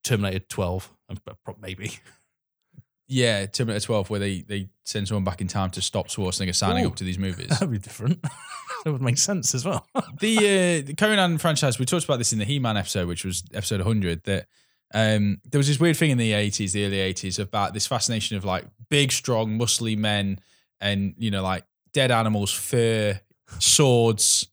Terminator 12 and maybe. Yeah, Terminator 12, where they they send someone back in time to stop Schwarzenegger signing Ooh. up to these movies. That'd be different. that would make sense as well. the uh, the Conan franchise, we talked about this in the He Man episode, which was episode 100, that um, there was this weird thing in the 80s, the early 80s, about this fascination of like big, strong, muscly men and, you know, like dead animals, fur, swords,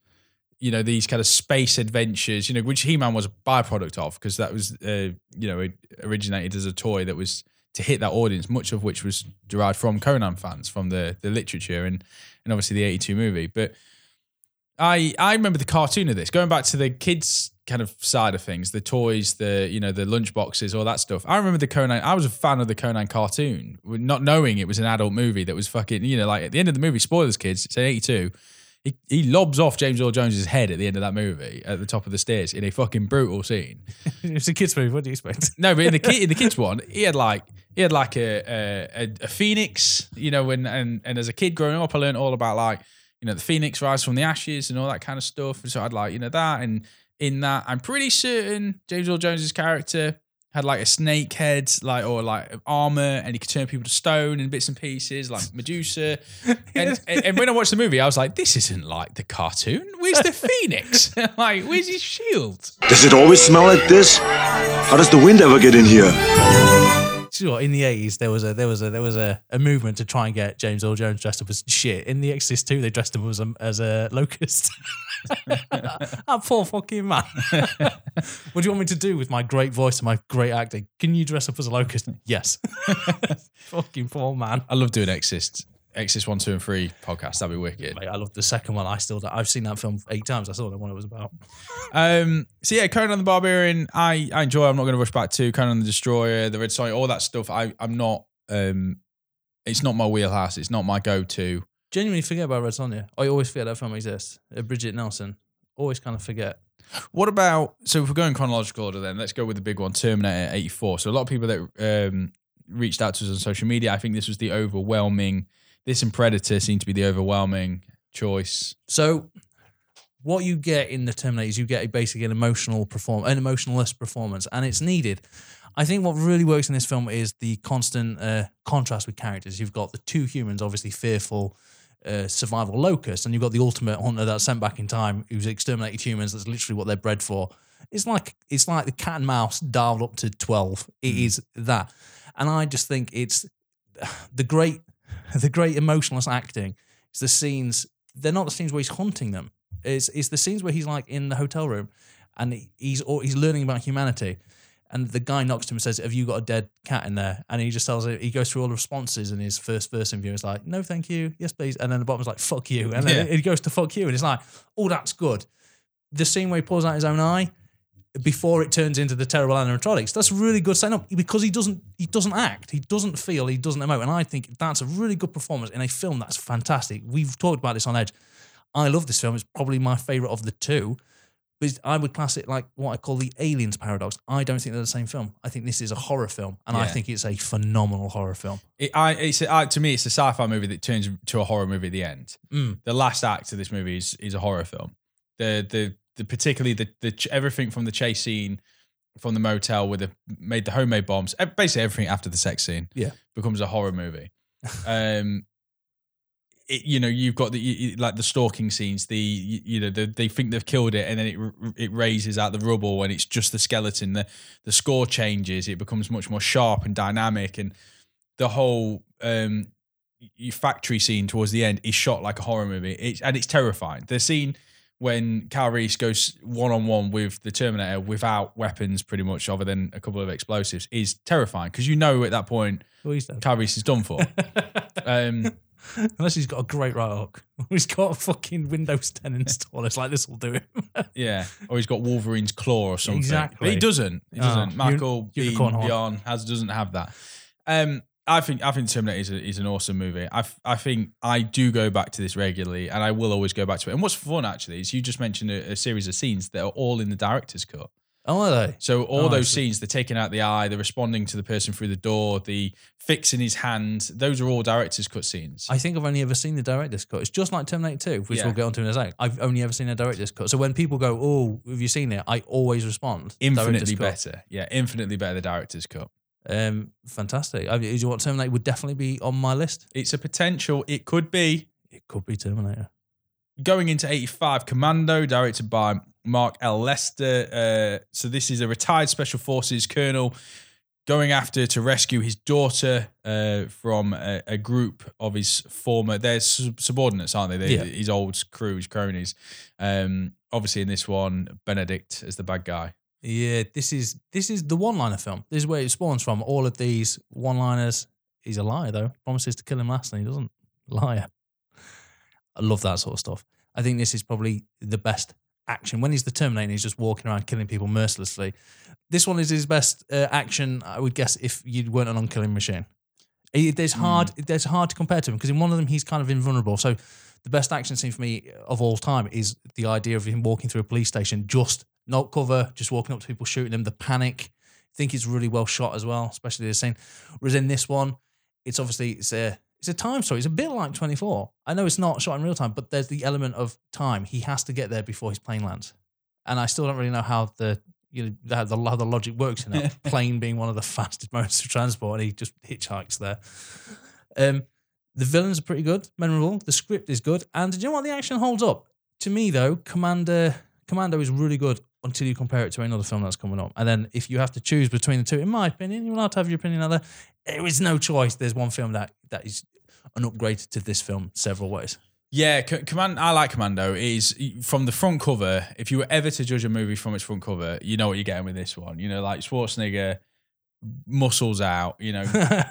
you know, these kind of space adventures, you know, which He Man was a byproduct of because that was, uh, you know, it originated as a toy that was to hit that audience, much of which was derived from Conan fans, from the the literature and and obviously the 82 movie. But I I remember the cartoon of this. Going back to the kids kind of side of things, the toys, the you know the lunch boxes, all that stuff. I remember the Conan. I was a fan of the Conan cartoon, not knowing it was an adult movie that was fucking. You know, like at the end of the movie, spoilers, kids. It's an eighty-two. He, he lobs off James Earl Jones's head at the end of that movie at the top of the stairs in a fucking brutal scene. it's a kids' movie. What do you expect? No, but in the kid, in the kids one, he had like he had like a a, a, a phoenix, you know, when and and as a kid growing up, I learned all about like you know the phoenix rise from the ashes and all that kind of stuff. And so I'd like you know that, and in that, I'm pretty certain James Earl Jones's character had like a snake head, like or like armor, and he could turn people to stone and bits and pieces, like Medusa. And, and, and when I watched the movie, I was like, this isn't like the cartoon. Where's the phoenix? like, where's his shield? Does it always smell like this? How does the wind ever get in here? Do you know what? In the eighties, there was a there was a there was a, a movement to try and get James Earl Jones dressed up as shit. In the Exorcist two, they dressed him as a as a locust. that poor fucking man. what do you want me to do with my great voice and my great acting? Can you dress up as a locust? Yes. fucking poor man. I love doing Exist. Exist one, two, and three podcast. That'd be wicked. Mate, I love the second one. I still I've seen that film eight times. I still don't know what it was about. Um, so yeah, Conan the Barbarian, I, I enjoy. I'm not going to rush back to Conan the Destroyer, the Red Sonja, all that stuff. I I'm not. Um, it's not my wheelhouse. It's not my go-to. Genuinely forget about Red Sonja. I always forget that film exists. Uh, Brigitte Nielsen. Always kind of forget. What about so if we're going chronological order, then let's go with the big one, Terminator '84. So a lot of people that um, reached out to us on social media, I think this was the overwhelming. This and Predator seem to be the overwhelming choice. So, what you get in the Terminator is you get a basically an emotional perform, an emotionless performance, and it's needed. I think what really works in this film is the constant uh, contrast with characters. You've got the two humans, obviously fearful, uh, survival locust, and you've got the ultimate hunter that's sent back in time, who's exterminated humans. That's literally what they're bred for. It's like it's like the cat and mouse dialed up to twelve. It is that, and I just think it's the great, the great emotionless acting. It's the scenes. They're not the scenes where he's hunting them. It's it's the scenes where he's like in the hotel room, and he's or he's learning about humanity. And the guy knocks to him and says, "Have you got a dead cat in there?" And he just tells it. He goes through all the responses in his first first interview. is like, "No, thank you. Yes, please." And then the bottom's like, "Fuck you." And then Yeah. he goes to "fuck you," and it's like, "Oh, that's good." The scene where he pulls out his own eye before it turns into the terrible animatronics. That's really good setting up because he doesn't he doesn't act, he doesn't feel, he doesn't emote, and I think that's a really good performance in a film that's fantastic. We've talked about this on Edge. I love this film. It's probably my favorite of the two, But I would class it like what I call the Aliens paradox. I don't think they're the same film. I think this is a horror film, and I think it's a phenomenal horror film. It, I, it's a, to me, it's a sci-fi movie that turns to a horror movie at the end. Mm. The last act of this movie is is a horror film. The the the particularly the the everything from the chase scene from the motel where they made the homemade bombs, basically everything after the sex scene, Yeah. becomes a horror movie. um, it, you know, you've got the you, like the stalking scenes. The you, you know the, they think they've killed it, and then it it raises out the rubble, and it's just the skeleton. The the score changes. It becomes much more sharp and dynamic, and the whole um factory scene towards the end is shot like a horror movie. It's and it's terrifying. The scene when Kyle Reese goes one on one with the Terminator without weapons, pretty much, other than a couple of explosives, is terrifying because you know at that point Well. Kyle Reese is done for. um, Unless he's got a great right hook. He's got a fucking Windows 10 installed. It's like, this will do him. yeah, or he's got Wolverine's claw or something. Exactly. But he doesn't. He doesn't. uni- Michael B. unicorn horn. Beyond has doesn't have that. Um, I think I think Terminator is, a, is an awesome movie. I, I think I do go back to this regularly, and I will always go back to it. And what's fun actually is you just mentioned a, a series of scenes that are all in the director's cut. Oh, are they? So all Oh, those scenes, the taking out the eye, the responding to the person through the door, the fixing his hand, those are all director's cut scenes. I think I've only ever seen the director's cut. It's just like Terminator 2, which Yeah. we'll get onto in a second. I've only ever seen a director's cut. So when people go, oh, have you seen it? I always respond. infinitely "Director's cut." better. Yeah, infinitely better the director's cut. Um, fantastic. I mean, is what Terminator would definitely be on my list. It's a potential. It could be It could be Terminator. going into 85 commando directed by mark l lester uh, so this is a retired special forces colonel going after to rescue his daughter uh, from a, a group of his former they're sub- subordinates aren't they they Yeah. his old crew his cronies um, obviously in this one benedict is the bad guy Yeah, this is this is the one-liner film. This is where it spawns from. All of these one-liners. He's a liar though. Promises to kill him last, and he doesn't. Liar. I love that sort of stuff. I think this is probably the best action. When he's the Terminator, he's just walking around killing people mercilessly. This one is his best uh, action, I would guess, if you weren't an on-killing machine. It- There's hard. There's hard to compare to him because in one of them he's kind of invulnerable. So the best action scene for me of all time is the idea of him walking through a police station, just not cover, just walking up to people, shooting them. The panic. I think it's really well shot as well, especially the scene. Whereas in this one, it's obviously it's a it's a time story. It's a bit like 24. I know it's not shot in real time, but there's the element of time. He has to get there before his plane lands, and I still don't really know how the you know how the, how the logic works in that plane being one of the fastest modes of transport, and he just hitchhikes there. Um, the villains are pretty good, memorable. The script is good, and do you know what? The action holds up. To me, though, Commander Commando is really good until you compare it to another film that's coming up. And then if you have to choose between the two, in my opinion, you're allowed to have your opinion out there. There is no choice. There's one film that that is an upgrade to this film several ways. Yeah, Command. I like Commando. It is from the front cover. If you were ever to judge a movie from its front cover, you know what you're getting with this one. You know, like Schwarzenegger, muscles out. You know,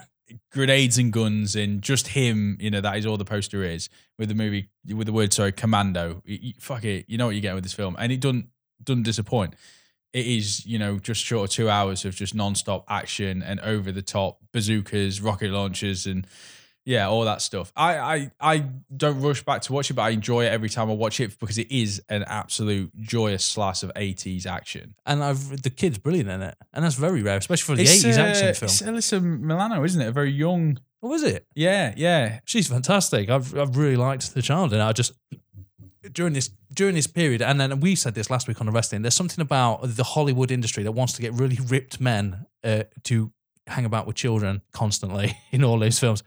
grenades and guns, and just him. You know, that is all the poster is with the movie with the word sorry, Commando. You- you- fuck it, you know what you're getting with this film, and it doesn't doesn't disappoint. It is, you know, just short of two hours of just non-stop action and over the top bazookas, rocket launchers, and yeah, all that stuff. I, I I don't rush back to watch it, but I enjoy it every time I watch it because it is an absolute joyous slice of 80s action. and I've the kid's brilliant in it, and that's very rare, especially for the eighties uh, action It's film. Alyssa Milano, isn't it? A very young. What was it? Yeah, yeah. She's fantastic. I've I've really liked the child, and I just during this during this period, and then we said this last week on the wrestling. There's something about the Hollywood industry that wants to get really ripped men uh, to hang about with children constantly in all those films.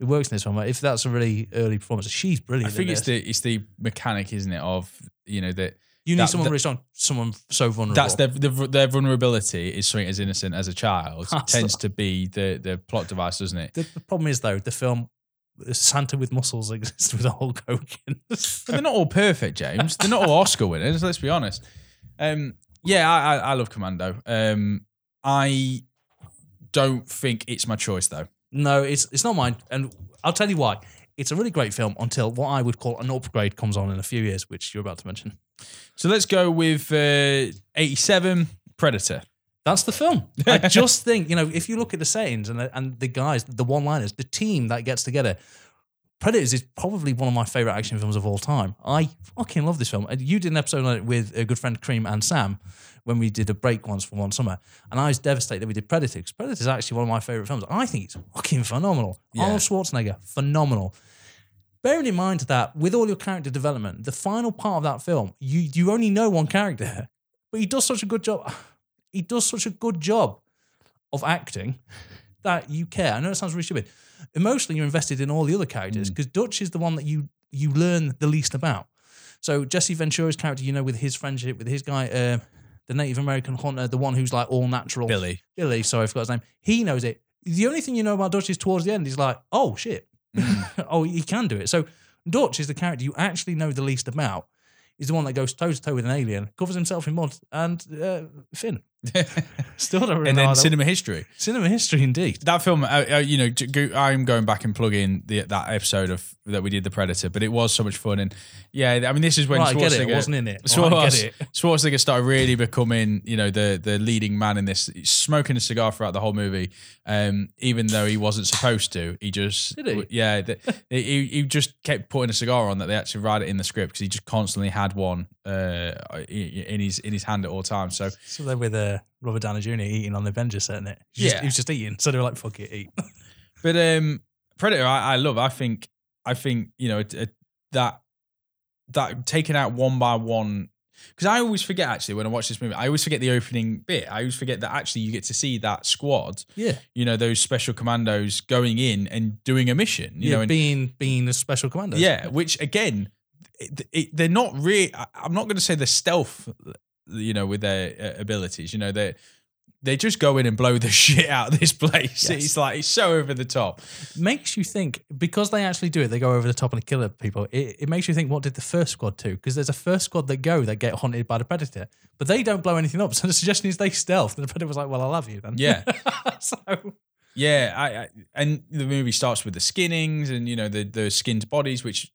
It works in this one. If that's a really early performance, she's brilliant. I think it's the it's the mechanic, isn't it? Of you know that you need that- someone that- really strong, someone so vulnerable. that's their, their their vulnerability is something as innocent as a child That's- tends to be the the plot device, doesn't it? the, the problem is though the film Santa with muscles exists with Hulk Hogan. But they're not all perfect, James. They're not all Oscar winners. Let's be honest. Um, yeah, I, I, I love Commando. Um, I don't think it's my choice though. No, it's it's not mine, and I'll tell you why. It's a really great film until what I would call an upgrade comes on in a few years, which you're about to mention. So let's go with uh, eighty-seven Predator. That's the film. I just think you know if you look at the settings and the, and the guys, the one-liners, the team that gets together, Predators is probably one of my favorite action films of all time. I fucking love this film. And You did an episode on it with a good friend Cream and Sam when we did a break once for one summer, and I was devastated that we did Predator because Predator is actually one of my favorite films. I think it's fucking phenomenal. Arnold Schwarzenegger, phenomenal. Bearing in mind that with all your character development, the final part of that film, you you only know one character, but he does such a good job. He does such a good job of acting that you care. I know it sounds really stupid. Emotionally, you're invested in all the other characters because Dutch is the one that you you learn the least about. So Jesse Ventura's character, you know, with his friendship with his guy, uh, the Native American hunter, the one who's like all natural, Billy. Billy. Sorry, I forgot his name. He knows it. The only thing you know about Dutch is towards the end, he's like, oh shit, oh he can do it. So Dutch is the character you actually know the least about. He's the one that goes toe to toe with an alien, covers himself in mud, and uh, Finn. Still don't really and then that- cinema history. cinema history indeed. That film, uh, uh, you know, I'm going back and plugging the that episode of that we did the Predator, but it was so much fun. And yeah, I mean, this is when Right, I get Schwarzenegger it. Wasn't in it. Schwar- Right, I get it. Schwarzenegger started really becoming, you know, the the leading man in this, smoking a cigar throughout the whole movie. Um, even though he wasn't supposed to, he just Did he? Yeah, the, he he just kept putting a cigar on that they actually write it in the script because he just constantly had one uh in his in his hand at all times. So So they're with uh, Robert Downey Jr. eating on the Avengers set, it? He just- Yeah. he was just eating. So they were like, "Fuck it, eat." But um, Predator, I, I love. I think, I think you know it, it- that that taken out one by one. Because I always forget actually when I watch this movie, I always forget the opening bit. I always forget that actually you get to see that squad. Yeah, You know those special commandos going in and doing a mission. You yeah, know, and, being being a special commander. yeah, which again, it, it, they're not really. I'm not going to say they're stealth. You know, with their uh, abilities. You know, they they just go in and blow the shit out of this place. Yes. It's like it's so over the top. makes you think because they actually do it. They go over the top and kill people. It, it makes you think, what did the first squad do? Because there's a first squad that go that get hunted by the predator, but they don't blow anything up. So the suggestion is they stealth. And the predator was like, "Well, I love you then." Yeah. so Yeah, I, I and the movie starts with the skinnings and you know the the skinned bodies, which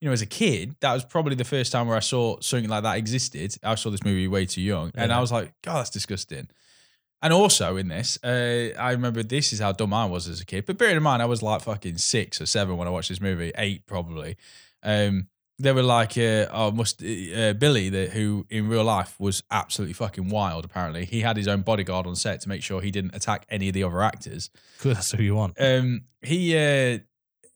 you know as a kid that was probably the first time where I saw something like that existed. I saw this movie way too young, and I was like, God, that's disgusting. And also in this, uh, I remember this is how dumb I was as a kid. But bearing in mind, I was like fucking six or seven when I watched this movie, eight probably. Um, they were like, uh, oh, must uh, Billy, the, who in real life was absolutely fucking wild. Apparently, he had his own bodyguard on set to make sure he didn't attack any of the other actors. good, that's who you want. Um, he uh,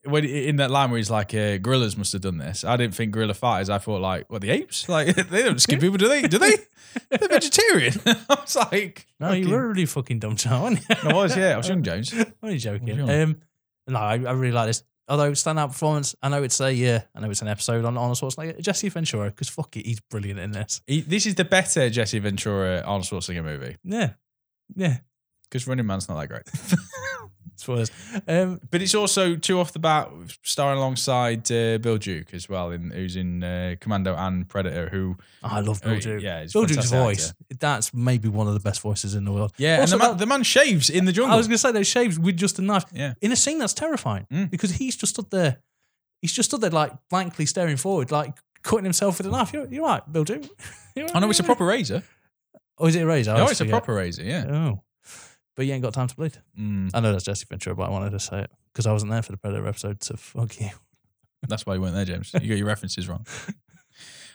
when in that line where he's like, uh, "Gorillas must have done this." I didn't think gorilla fighters. I thought like, what the apes? Like they don't skin people, do they? Do they? They're vegetarian. I was like, No, you were a really fucking dumb child. weren't you? I was, yeah. I was young, Jones. I'm only joking. Um, no, I, I really like this. Although standout performance, I know it's a yeah, I know it's an episode on Arnold Schwarzenegger, Jesse Ventura, because fuck it, he's brilliant in this. He, this is the better Jesse Ventura Arnold Schwarzenegger movie Yeah, yeah. because Running Man's not that great. Um, But it's also two off the bat, starring alongside uh, Bill Duke as well, in who's in uh, Commando and Predator. Who, I love Bill Oh, Duke. yeah, Bill Duke's voice. actor. That's maybe one of the best voices in the world. yeah, Also, and the man, the man shaves in the jungle. I was going to say those shaves with just a knife. Yeah. In a scene that's terrifying Mm. because he's just stood there. He's just stood there like blankly staring forward, like cutting himself with a knife. You're, you're right, Bill Duke. You're I know it's a proper razor. Oh, is it a razor? I No, it's a forget. proper razor. Yeah. Oh. But you ain't got time to bleed. Mm, I know that's Jesse Ventura, but I wanted to say it because I wasn't there for the Predator episode, so fuck you. that's why you weren't there, James. You got your references wrong.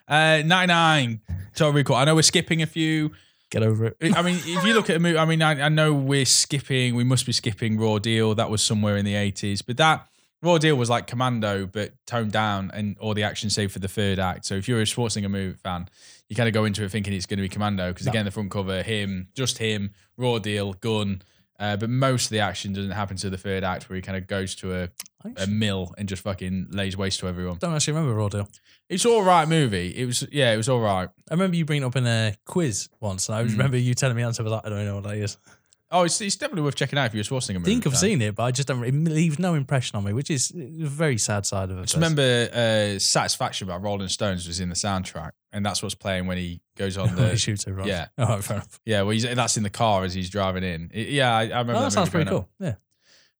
Uh, 99, Total Recall. I know we're skipping a few. Get over it. I mean, if you look at a movie, I mean, I, I know we're skipping, we must be skipping Raw Deal. That was somewhere in the 80s. But that Raw Deal was like Commando, but toned down and all the action saved for the third act. So if you're a Schwarzenegger movie fan, you kind of go into it thinking it's going to be Commando because, again, the front cover, him, just him, Raw Deal, gun. Uh, but most of the action doesn't happen to the third act where he kind of goes to a, a mill and just fucking lays waste to everyone. don't actually remember Raw Deal. It's all right movie. It was, yeah, it was all right. I remember you bringing it up in a quiz once, and I Mm. remember you telling me the answer, but I don't know what that is. Oh, it's, it's definitely worth checking out if you're watching a Schwarzenegger I think I've fan. seen it, but I just don't. It leaves no impression on me, which is a very sad side of it. Just remember uh, Satisfaction by Rolling Stones was in the soundtrack, and that's what's playing when he goes on he the. shoots everyone. yeah. All right, fair enough. yeah, well, he's, that's in the car as he's driving in. It- yeah, I, I remember Oh, that, that sounds pretty growing up. cool.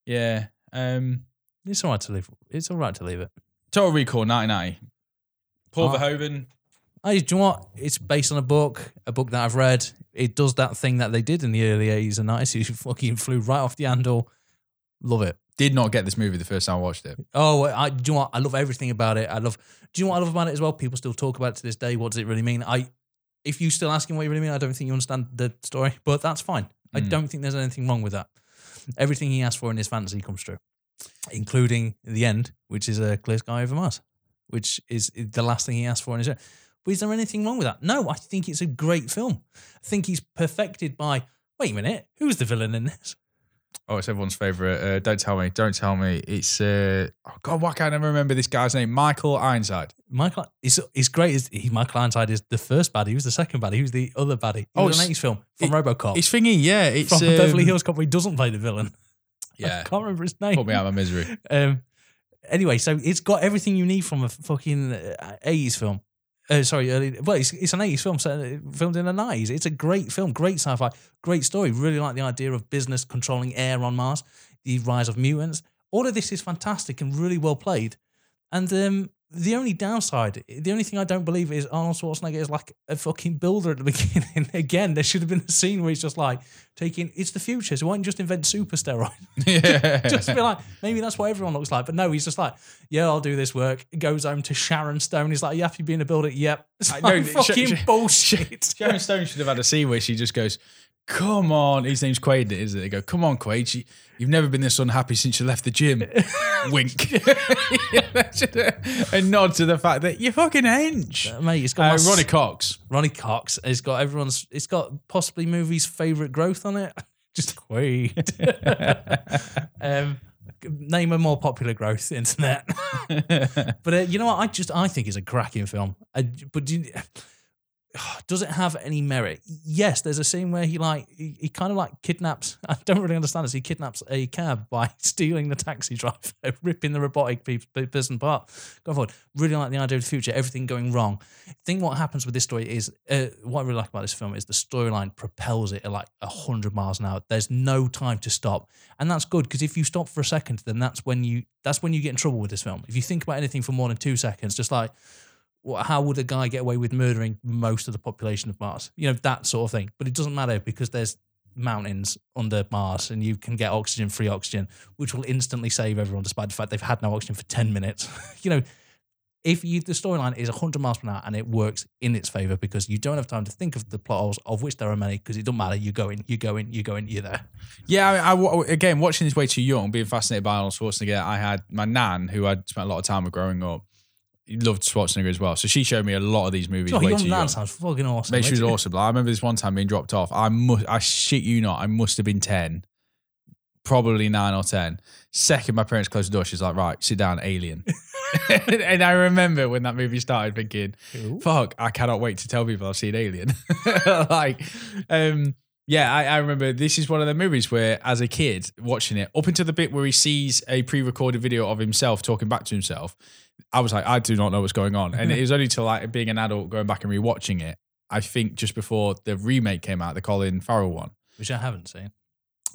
Yeah, Yeah. Um, it's all right to leave. It's all right to leave it. Total Recall 1990. Paul Oh. Verhoeven. Hey, do you know what? It's based on a book, a book that I've read. It does that thing that they did in the early 80s and 90s. You fucking flew right off the handle, Love it. Did not get this movie the first time I watched it. Oh, I do you know what? I love everything about it. I love. Do you know what I love about it as well? People still talk about it to this day. What does it really mean? I, if you still asking what you really mean, I don't think you understand the story. But that's fine. I hmm. don't think there's anything wrong with that. Everything he asked for in his fantasy comes true, including the end, which is a clear sky over Mars, which is the last thing he asked for in his. But is there anything wrong with that? No, I think it's a great film. I think he's perfected by. Wait a minute, who's the villain in this? Oh, it's everyone's favorite. Uh, don't tell me. Don't tell me. It's uh, oh God, why can't I remember this guy's name? Michael Ironside. Michael is is great. Is he, Michael Ironside is the first baddie. He was the second baddie. He was the other baddie. He Oh, was it's- 80s film from it- RoboCop. It's thingy, yeah. It's from um, Beverly Hills Cop. He doesn't play the villain. I Yeah, can't remember his name. put me out of my misery. Um, anyway, so it's got everything you need from a fucking uh, 80s film. Uh, sorry, early. Well, it's, it's an 80s film set, filmed in the 90s. It's a great film, great sci fi, great story. Really like the idea of business controlling air on Mars, the rise of mutants. All of this is fantastic and really well played. And um, the only downside, the only thing I don't believe is Arnold Schwarzenegger is like a fucking builder at the beginning. Again, there should have been a scene where he's just like taking, it's the future, so why don't you just invent super steroids? yeah, just be like, maybe that's what everyone looks like. But no, he's just like, yeah, I'll do this work. Goes home to Sharon Stone. He's like, yeah you have to be in a builder. Yep. It's I like fucking Sh- Sh- bullshit. Sharon Stone should have had a scene where she just goes, "Come on." His name's Quaid, isn't it? They go, "Come on, Quaid. You, you've never been this unhappy since you left the gym." Wink, and nod to the fact that you're fucking hench. Mate, it's got Uh, my Ronny Cox. Ronny Cox. It's got everyone's. It's got possibly movie's favorite growth on it. Just Quaid. um, name a more popular growth internet. but uh, you know what? I just I think it's a cracking film. I, but do you, does it have any merit? Yes. There's a scene where he like he, he kind of like kidnaps. I don't really understand this. He kidnaps a cab by stealing the taxi driver, ripping the robotic pe- pe- person apart. Go forward. Really like the idea of the future. Everything going wrong. I think what happens with this story is uh, what I really like about this film is the storyline propels it at like hundred miles an hour. There's no time to stop, and that's good because if you stop for a second, then that's when you that's when you get in trouble with this film. If you think about anything for more than two seconds, just like how would a guy get away with murdering most of the population of Mars? You know that sort of thing. But it doesn't matter because there's mountains under Mars, and you can get oxygen, free oxygen, which will instantly save everyone, despite the fact they've had no oxygen for ten minutes. you know, if you the storyline is 100 miles per hour and it works in its favor because you don't have time to think of the plot holes, of which there are many, because it doesn't matter. You go in, you go in, you go in, you're there. Yeah, I, I again watching this way too young, being fascinated by Arnold Schwarzenegger. I had my nan, who I'd spent a lot of time with growing up, loved Schwarzenegger as well. So she showed me a lot of these movies Oh, way your too young. sounds fucking awesome. Mate, she was awesome. Like, I remember this one time being dropped off. I must, I shit you not, I must have been ten, probably nine or ten. Second, my parents closed the door. She's like, "Right, sit down, Alien." and I remember when that movie started, thinking, "Fuck, I cannot wait to tell people I've seen Alien." like, um, yeah, I, I remember this is one of the movies where, as a kid, watching it up until the bit where he sees a pre-recorded video of himself talking back to himself. I was like, I do not know what's going on, and it was only till like being an adult going back and rewatching it. I think just before the remake came out, the Colin Farrell one. which I haven't seen.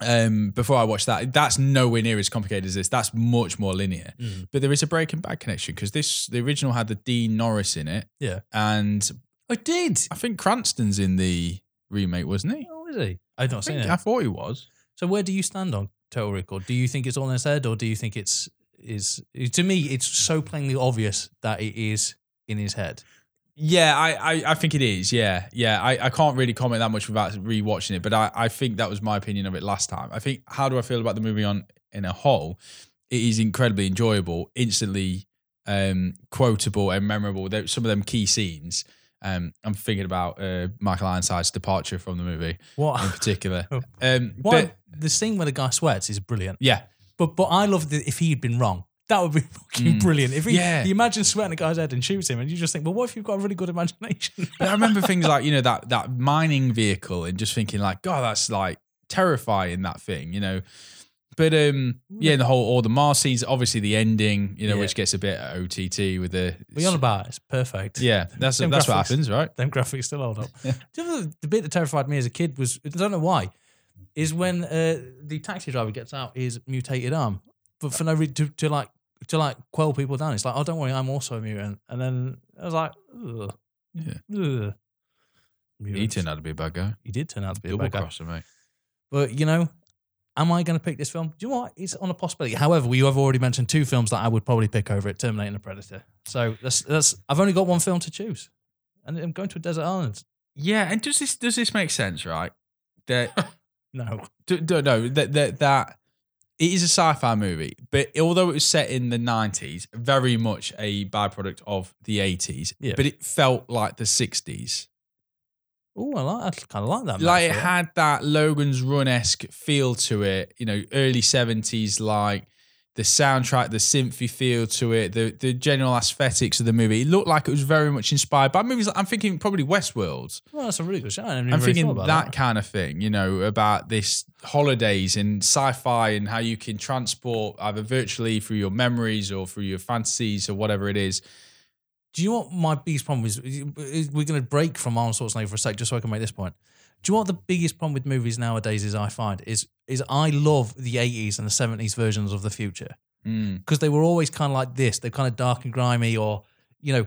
Um, before I watched that, that's nowhere near as complicated as this. That's much more linear. Mm. But there is a Breaking Bad connection because this the original had the Dean Norris in it, Yeah, and I did. I think Cranston's in the remake, wasn't he? Oh, is he? I've not I, seen think- it. I thought he was. So where do you stand on Total Recall? Do you think it's all in his head, or do you think it's is to me it's so plainly obvious that it is in his head? Yeah, I, I, I think it is. Yeah, yeah. I, I can't really comment that much without rewatching it, but I, I think that was my opinion of it last time. I think how do I feel about the movie on in a whole? It is incredibly enjoyable, instantly um, quotable and memorable. There, some of them key scenes. Um, I'm thinking about uh, Michael Ironside's departure from the movie what in particular. Um, Why but the scene where the guy sweats is brilliant. yeah, But but I love that if he had been wrong, that would be fucking brilliant. If he, Mm. Yeah. you imagine sweating a guy's head and shoots him, and you just think, well, what if you've got a really good imagination? But I remember things like you know that that mining vehicle and just thinking like, God, that's like terrifying that thing, you know. But um, yeah, the whole all the Mars scenes, obviously the ending, you know, Yeah. which gets a bit OTT with the you on about? It's perfect. yeah, that's that's what happens, right? them graphics still hold up. Do you know the, the bit that terrified me as a kid was I don't know why, is when uh, the taxi driver gets out his mutated arm, but for no reason to, to like to like quell people down. It's like, oh, don't worry, I'm also a mutant. And then I was like, ugh, Yeah, ugh. he Mutants. turned out to be a bad guy, He did turn out to be a double bad guy. crosser, mate. But you know, Am I going to pick this film? Do you know what? It's on a possibility. However, we have already mentioned two films that I would probably pick over it: Terminator and Predator. So that's that's. I've only got one film to choose, and I'm going to a desert island. Yeah, and does this does this make sense? Right, that No, d- d- no that that that it is a sci-fi movie, but although it was set in the nineties, very much a byproduct of the eighties. Yeah. But it felt like the sixties. oh, I like. I kind of like that. like it metaphor. had that Logan's Run esque feel to it. You know, early seventies, like the soundtrack, the synthy feel to it, the the general aesthetics of the movie. It looked like it was very much inspired by movies. Like, I'm thinking probably Westworld. Well, that's a really good show. I I'm really thinking that, about kind of thing. You know, about this holidays and sci-fi and how you can transport either virtually through your memories or through your fantasies or whatever it is. Do you know what my biggest problem is? is We're going to break from Arnold Schwarzenegger for a sec, just so I can make this point. Do you know what the biggest problem with movies nowadays is? I find is is I love the eighties and the seventies versions of the future Mm. because they were always kind of like this. They're kind of dark and grimy, or you know,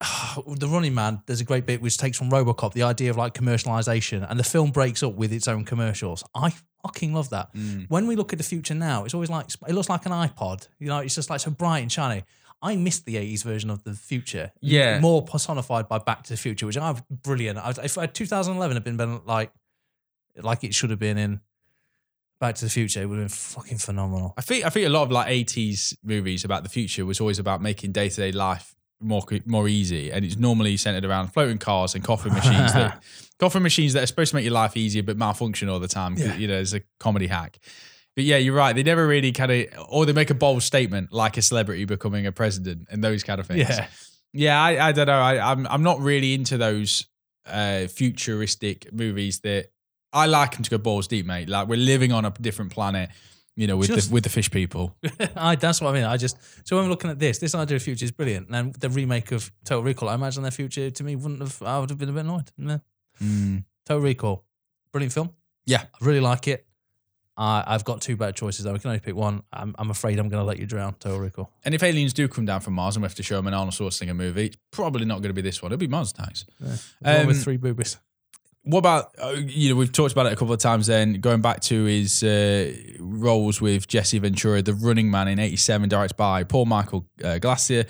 the Running Man. There's a great bit which takes from RoboCop the idea of like commercialization, and the film breaks up with its own commercials. I fucking love that. When we look at the future now, it's always like it looks like an iPod. You know, it's just like so bright and shiny. I missed the 80s version of the future. Yeah. More personified by Back to the Future, which I brilliant. I, if uh, I, 2011 had been, been like like it should have been in Back to the Future, it would have been fucking phenomenal. I think I think a lot of like eighties movies about the future was always about making day to day life more more easy, and it's normally centered around floating cars and coffee machines that coffee machines that are supposed to make your life easier but malfunction all the time. Yeah. You know, it's a comedy hack. But yeah, you're right. They never really kind of, or they make a bold statement like a celebrity becoming a president and those kind of things. Yeah. Yeah, I, I don't know. I, I'm I'm not really into those uh, futuristic movies that I like them to go balls deep, mate. Like we're living on a different planet, you know, with Just- the with the fish people. I, that's what I mean. I just so when we're looking at this, this idea of future is brilliant. And the remake of Total Recall, I imagine their future to me wouldn't have. I would have been a bit annoyed. No. Total Recall, brilliant film. Yeah. I really like it. I I've got two better choices though. We can only pick one. I'm, I'm afraid I'm going to let you drown. Total Recall. And if aliens do come down from Mars and we have to show them an Arnold Schwarzenegger movie, it's probably not going to be this one. It'll be Mars Attacks. The one with Um, three boobies. What about uh, you know we've talked about it a couple of times. Then going back to his uh, roles with Jesse Ventura, The Running Man in '87, directed by Paul Michael uh, Glaser.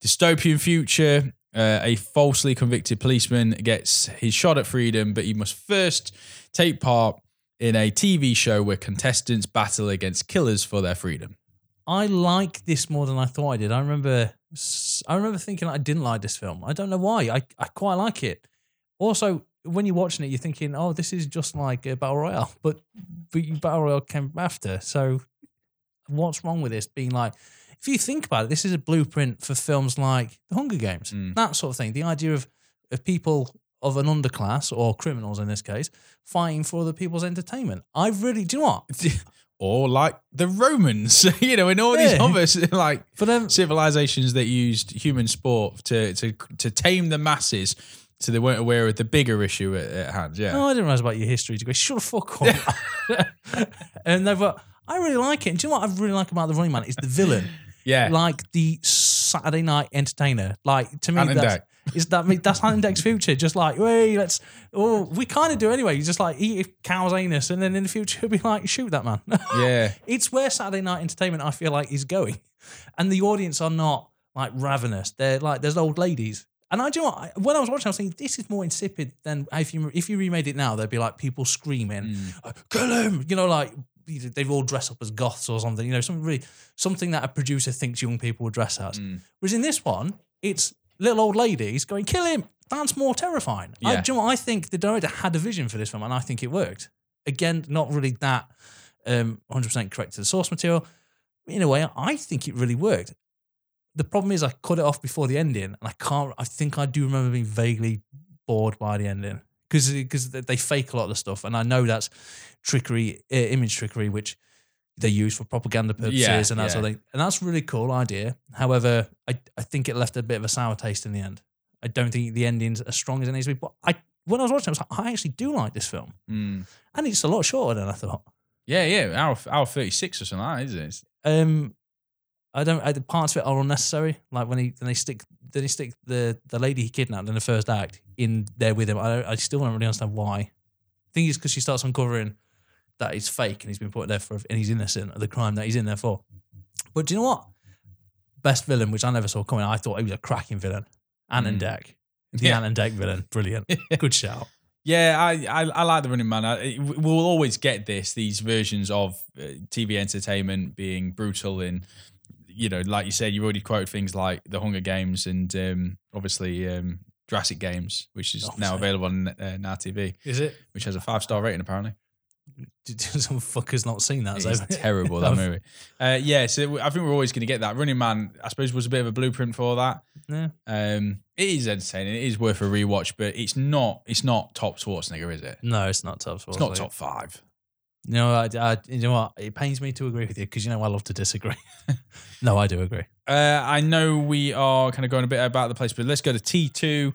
Dystopian future. Uh, a falsely convicted policeman gets his shot at freedom, but he must first take part in a TV show where contestants battle against killers for their freedom. I like this more than I thought I did. I remember, I remember thinking I didn't like this film. I don't know why. I, I quite like it. Also, when you're watching it, you're thinking, "Oh, this is just like a battle royale," but but battle royale came after. So, what's wrong with this being like? If you think about it, this is a blueprint for films like The Hunger Games, mm. that sort of thing. The idea of of people of an underclass or criminals in this case fighting for other people's entertainment. I really, do you know what? Or like the Romans, you know, and all these other like For them, civilizations that used human sport to to to tame the masses, so they weren't aware of the bigger issue at, at hand. Yeah, Oh, I didn't realize about your history degree. Shut the fuck up. and no, but I really like it. And do you know what I really like about the Running Man? Is the villain, yeah. like the Saturday night entertainer. Like to me, Ant that's. Is that that's Dec's future. Just like, hey, let's. Oh, we kind of do anyway. You just like eat a cow's anus, and then in the future, he'll be like, shoot that man. yeah, it's where Saturday night entertainment I feel like is going, and the audience are not like ravenous. They're like there's old ladies, and I do you know what, when I was watching, I was thinking this is more insipid than if you if you remade it now, there'd be like people screaming, mm. uh, "Kill him!" You know, like they've all dressed up as goths or something. You know, something really something that a producer thinks young people would dress as. Mm. Whereas in this one, it's little old ladies going, "Kill him!" That's more terrifying. I, do you know what? I think the director had a vision for this film, and I think it worked. Again, not really that um, 100% correct to the source material. In a way, I think it really worked. The problem is, I cut it off before the ending, and I can't. I think I do remember being vaguely bored by the ending because because they fake a lot of the stuff, and I know that's trickery, uh, image trickery, which they use for propaganda purposes Yeah, and that sort of thing. And that's a really cool idea. However, I I think it left a bit of a sour taste in the end. I don't think the ending's as strong as it needs to be. But I when I was watching, it, I was like, I actually do like this film, Mm. and it's a lot shorter than I thought. yeah, yeah. Hour hour thirty six or something, like that, isn't it? Um, I don't. I, the parts of it are unnecessary. Like when he when they stick then they stick the the lady he kidnapped in the first act in there with him. I don't, I still don't really understand why. I think it's because she starts uncovering that is fake and he's been put there for and he's innocent of the crime that he's in there for. But do you know what? Best villain, which I never saw coming. I thought he was a cracking villain. Ant and Dec. The Yeah. Dec villain. Brilliant. Good shout. Yeah, I, I I like the Running Man. I, we'll always get this these versions of uh, TV entertainment being brutal and you know, like you said, you already quoted things like the Hunger Games and um, obviously um, Jurassic Games, which is Oh, now available on uh, Now TV, Is it? which has a five star rating apparently. Some fucker's not seen that. It's terrible that movie. Uh, yeah, so I think we're always going to get that. Running Man, I suppose, was a bit of a blueprint for that. Yeah. Um, it is entertaining. It is worth a rewatch, but it's not. It's not top Schwarzenegger, is it? No, it's not top. It's not top five. You know, I, I, you know what? It pains me to agree with you because you know I love to disagree. no, I do agree. Uh, I know we are kind of going a bit about the place, but let's go to T two.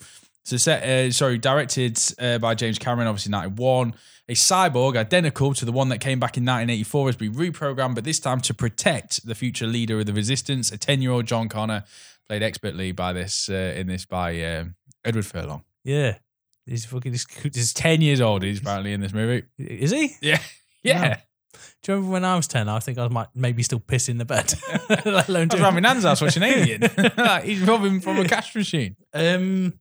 So set, uh, sorry, directed uh, by James Cameron, obviously ninety one. A cyborg identical to the one that came back in 1984 has been reprogrammed, but this time to protect the future leader of the resistance. A ten year old John Connor, played expertly by this uh, in this by um, Edward Furlong. Yeah, he's fucking. He's, he's, Ten years old, he's apparently in this movie. is he? Yeah, yeah. Do you remember when I was ten? I think I might maybe still piss in the bed, let alone I was around my nan's house watching Alien. Like, he's robbing from a cash machine. Um,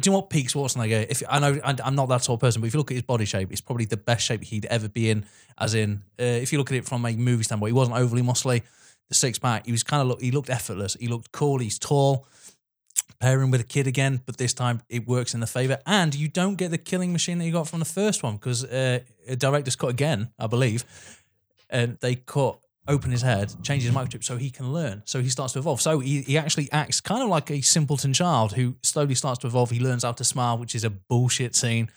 do you know what peak Schwarzenegger? If I know I'm not that sort of person, but if you look at his body shape, it's probably the best shape he'd ever be in. As in, uh, if you look at it from a movie standpoint, he wasn't overly muscly. The six pack, he was kind of look. He looked effortless. He looked cool. He's tall. Pairing with a kid again, but this time it works in the favor. And you don't get the killing machine that you got from the first one because uh, director's cut again, I believe. And they cut open his head, change his microchip so he can learn. So he starts to evolve. So he, he actually acts kind of like a simpleton child who slowly starts to evolve. He learns how to smile, which is a bullshit scene.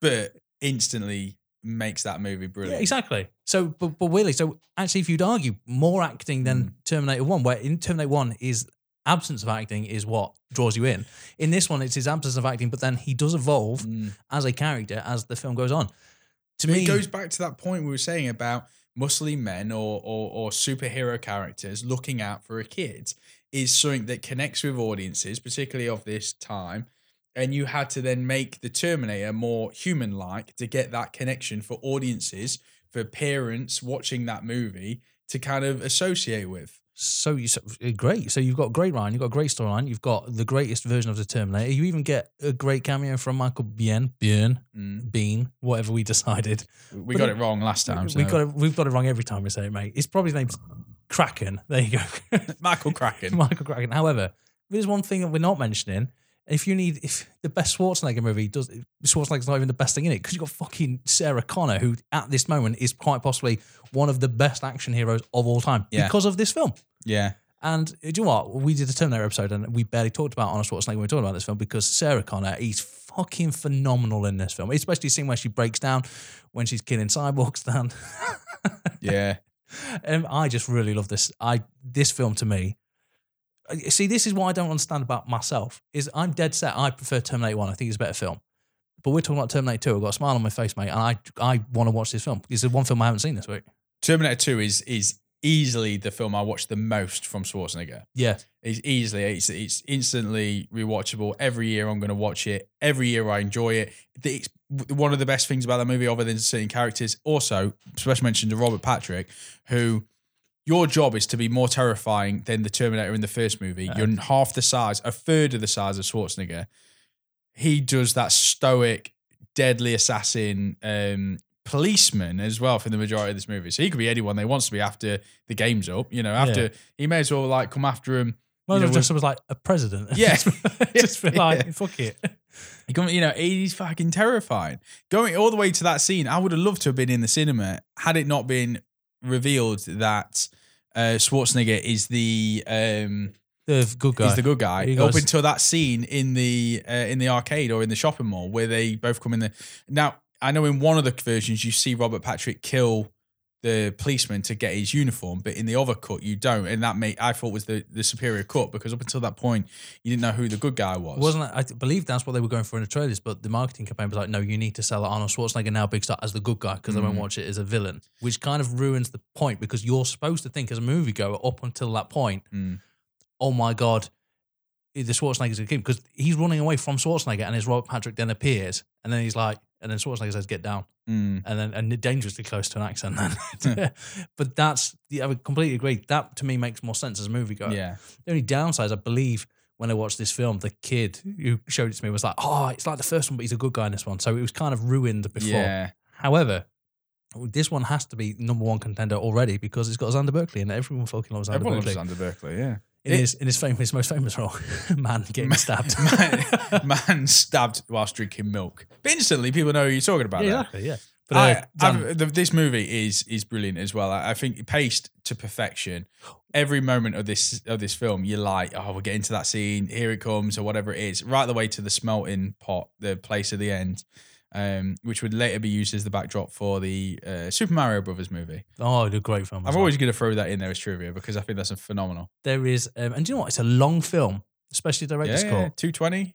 But instantly makes that movie brilliant. Yeah, exactly. So, but, but really, so actually, if you'd argue more acting than hmm. Terminator 1, where in Terminator 1 is absence of acting is what draws you in. In this one, it's his absence of acting, but then he does evolve hmm. as a character as the film goes on. To me, it goes back to that point we were saying about muscly men or, or or superhero characters looking out for a kid is something that connects with audiences, particularly of this time. And you had to then make the Terminator more human like to get that connection for audiences, for parents watching that movie to kind of associate with. So you so, uh, great. So you've got great Ryan, you've got a great storyline, you've got the greatest version of the Terminator. You even get a great cameo from Michael Bien, Bien, Bean, whatever we decided. We But got it- it wrong last time. We so- got it. We've got it wrong every time we say it, mate. It's probably his name's Kraken. There you go, Michael Kraken. Michael Kraken. However, there's one thing that we're not mentioning. If you need, if the best Schwarzenegger movie does, Schwarzenegger's not even the best thing in it because you've got fucking Sarah Connor, who at this moment is quite possibly one of the best action heroes of all time Yeah. because of this film. Yeah. And uh, do you know what? We did a Terminator episode and we barely talked about Arnold Schwarzenegger when we were talking about this film because Sarah Connor, he's fucking phenomenal in this film. Especially seeing where she breaks down when she's killing cyborgs down. Yeah. um, I just really love this. I this film to me. See, this is what I don't understand about myself. Is I'm dead set. I prefer Terminator One. I think it's a better film. But we're talking about Terminator Two. I've got a smile on my face, mate, and I I want to watch this film. It's the one film I haven't seen this week. Terminator 2 is is easily the film I watched the most from Schwarzenegger. Yeah, It's easily it's it's instantly rewatchable. Every year I'm going to watch it. Every year I enjoy it. It's one of the best things about that movie, other than certain characters. Also, special mention to Robert Patrick, who your job is to be more terrifying than the Terminator in the first movie. You're half the size, a third of the size of Schwarzenegger. He does that stoic, deadly assassin um, policeman as well for the majority of this movie. So he could be anyone they wants to be after the game's up. You know, after Yeah. he may as well like come after him. well, you know, just was like a president. Yeah. just be like Yeah. fuck it. He come, you know, he's fucking terrifying. Going all the way to that scene, I would have loved to have been in the cinema had it not been revealed that uh, Schwarzenegger is the um, The good guy. is the good guy. He Up goes- until that scene in the uh, in the arcade or in the shopping mall where they both come in the. Now I know in one of the versions you see Robert Patrick kill the policeman to get his uniform, but in the other cut you don't, and that made I thought was the the superior cut because up until that point you didn't know who the good guy was. Wasn't? I believe that's what they were going for in the trailers, but the marketing campaign was like, no, you need to sell Arnold Schwarzenegger now big star as the good guy because they Mm. won't watch it as a villain, which kind of ruins the point because you're supposed to think as a moviegoer up until that point, Mm. oh my God, the Schwarzenegger's a kid because he's running away from Schwarzenegger and his Robert Patrick then appears and then he's like, and then Schwarzenegger says, "Get down," Mm. and then and dangerously close to an accent. Then, but that's yeah, I would completely agree. That to me makes more sense as a moviegoer. Yeah. The only downside, is I believe, when I watched this film, the kid who showed it to me was like, "Oh, it's like the first one, but he's a good guy in this one." So it was kind of ruined before. Yeah. However, this one has to be number one contender already because it's got Xander Berkeley and everyone fucking loves Xander Everyone Berkeley loves Xander Berkeley, yeah. In his in his famous most famous role, man getting stabbed. man, man stabbed whilst drinking milk. But instantly, people know who you're talking about. yeah, exactly. Yeah. But uh, I, I've- the, this movie is is brilliant as well. I, I think paced to perfection. Every moment of this of this film, you're like, oh, we're getting to that scene. Here it comes, or whatever it is. Right the way to the smelting pot, the place at the end, um, which would later be used as the backdrop for the uh, Super Mario Brothers movie. oh, a great film. I'm well. always going to throw that in there as trivia because I think that's a phenomenal. there is, um, and do you know what? It's a long film, especially director's Yeah, cut. two twenty.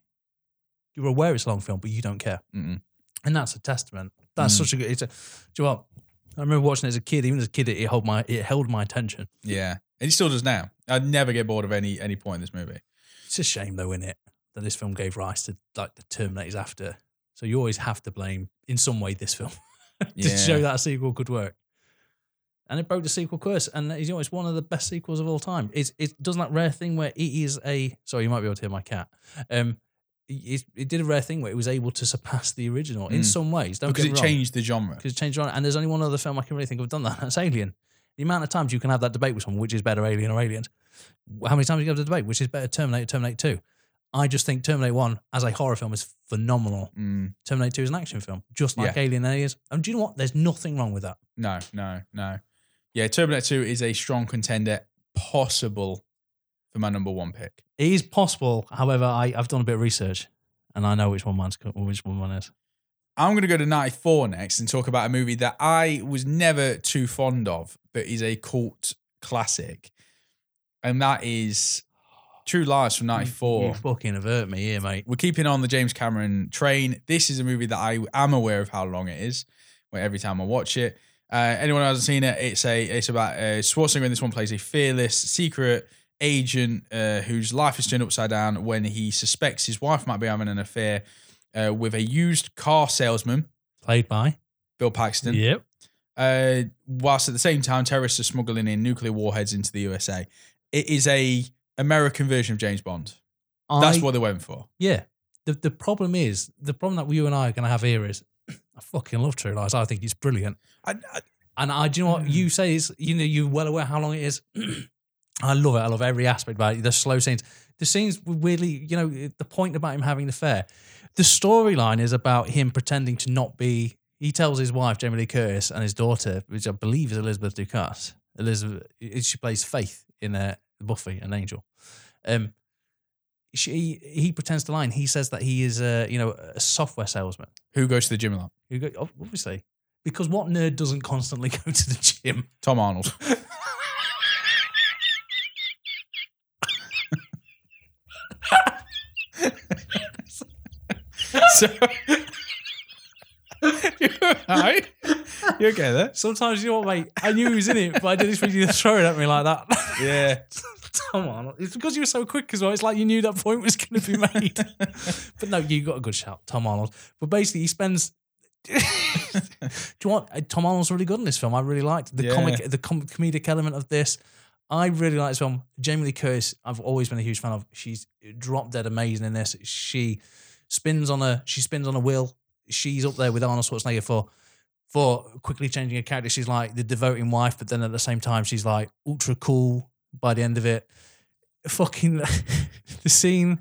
You're aware it's a long film, but you don't care, Mm-mm. and that's a testament. That's Mm. such a good. It's a. Do you know what? I remember watching it as a kid. Even as a kid, it, it held my it held my attention. Yeah, and he still does now. I'd never get bored of any any point in this movie. It's a shame though, in it, that this film gave rise to like the Terminators after. So you always have to blame in some way this film to Yeah. show that a sequel could work. And it broke the sequel curse, and you know it's one of the best sequels of all time. It's it does that rare thing where it is a sorry, you might be able to hear my cat. Um, it, it did a rare thing where it was able to surpass the original in Mm. some ways. Don't because it wrong changed the genre. because it changed on. And there's only one other film I can really think of done that. That's Alien. The amount of times you can have that debate with someone, which is better, Alien or Aliens? How many times you have the debate, which is better, Terminator, Terminator Two? I just think Terminator One as a horror film is phenomenal. Mm, Terminator Two is an action film, just like Yeah. Alien is. And do you know what? There's nothing wrong with that. no, no, no. Yeah, Terminator Two is a strong contender, possible for my number one pick. It is possible. However, I, I've done a bit of research, and I know which one mine's which one mine is. I'm going to go to 94 next and talk about a movie that I was never too fond of, but is a cult classic. And that is True Lies from You 94. fucking avert me here, mate. We're keeping on the James Cameron train. This is a movie that I am aware of how long it is. Where every time I watch it, uh, anyone who hasn't seen it, it's a it's about uh, Schwarzenegger in this one plays a fearless secret agent uh, whose life is turned upside down when he suspects his wife might be having an affair uh, with a used car salesman, Played by. Bill Paxton. Yep. Uh, whilst at the same time, terrorists are smuggling in nuclear warheads into the USA. It is a American version of James Bond. That's what they went for. Yeah. The the problem is the problem that you and I are going to have here is I fucking love True Lies. I think it's brilliant. I, I, And I, do you know what you say is, you know, you're well aware how long it is. I love it. I love every aspect about it. The slow scenes, the scenes were weirdly, you know, the point about him having the affair. The storyline is about him pretending to not be. He tells his wife Jamie Lee Curtis and his daughter, which I believe is Elizabeth Dushku. Elizabeth, she plays Faith in uh, Buffy, an angel. Um, she he pretends to lie. And he says that he is a you know a software salesman. who goes to the gym a lot? Who go, obviously because what nerd doesn't constantly go to the gym? Tom Arnold. so, you alright? You okay there? Sometimes you know what, mate. I knew he was in it, but I didn't expect you to throw it at me like that. Yeah. Come on, it's because you were so quick as well. It's like you knew that point was going to be made. but no, you got a good shout, Tom Arnold. But basically, he spends. Do you want uh, Tom Arnold's really good in this film? I really liked the Yeah. comic, the com- comedic element of this. I really like this film. Jamie Lee Curtis, I've always been a huge fan of. She's drop dead amazing in this. She spins on a she spins on a wheel. She's up there with Arnold Schwarzenegger for for quickly changing her character. She's like the devoting wife, but then at the same time, she's like ultra cool by the end of it. Fucking the scene.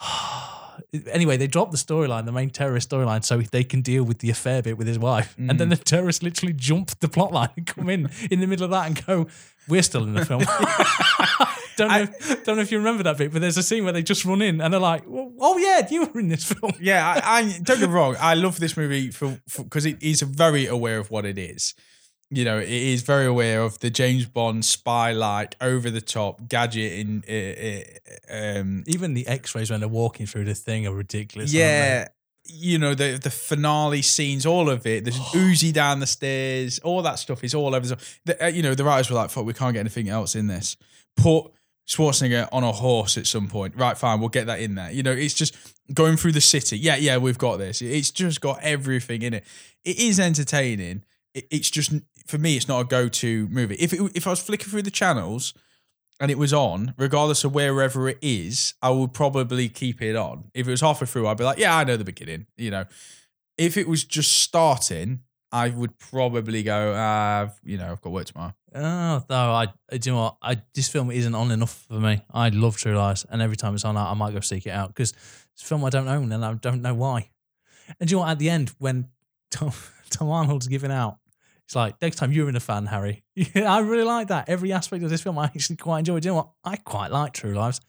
anyway, they drop the storyline, the main terrorist storyline, so they can deal with the affair bit with his wife. And then mm. the terrorists literally jump the plot line and come in in the middle of that and go, "We're still in the film." don't know, if, don't know if you remember that bit, but there's a scene where they just run in and they're like, "Oh yeah, you were in this film." Yeah, I, I don't get me wrong. I love this movie for because it is very aware of what it is. You know, it is very aware of the James Bond spy like over the top gadget in. Um, Even the X-rays when they're walking through the thing are ridiculous. yeah, you know the the finale scenes, all of it. There's Uzi down the stairs, all that stuff is all over. The, the, uh, you know, the writers were like, "Fuck, we can't get anything else in this." Put Schwarzenegger on a horse at some point. Right, fine, we'll get that in there. You know, it's just going through the city. Yeah, yeah, we've got this. It's just got everything in it. It is entertaining. It's just for me, it's not a go-to movie. If it, if I was flicking through the channels and it was on, regardless of wherever it is, I would probably keep it on. If it was halfway through, I'd be like, yeah, I know the beginning. You know, if it was just starting, I would probably go, uh, you know, I've got work tomorrow. Oh no, I do you know what? I this film isn't on enough for me. I love True Lies, and every time it's on, I, I might go seek it out because it's a film I don't own and I don't know why. And do you know what? At the end, when Tom, Tom Arnold's giving out, it's like next time you're in a fan, Harry. I really like that. Every aspect of this film, I actually quite enjoy. Do you know what? I quite like True Lies.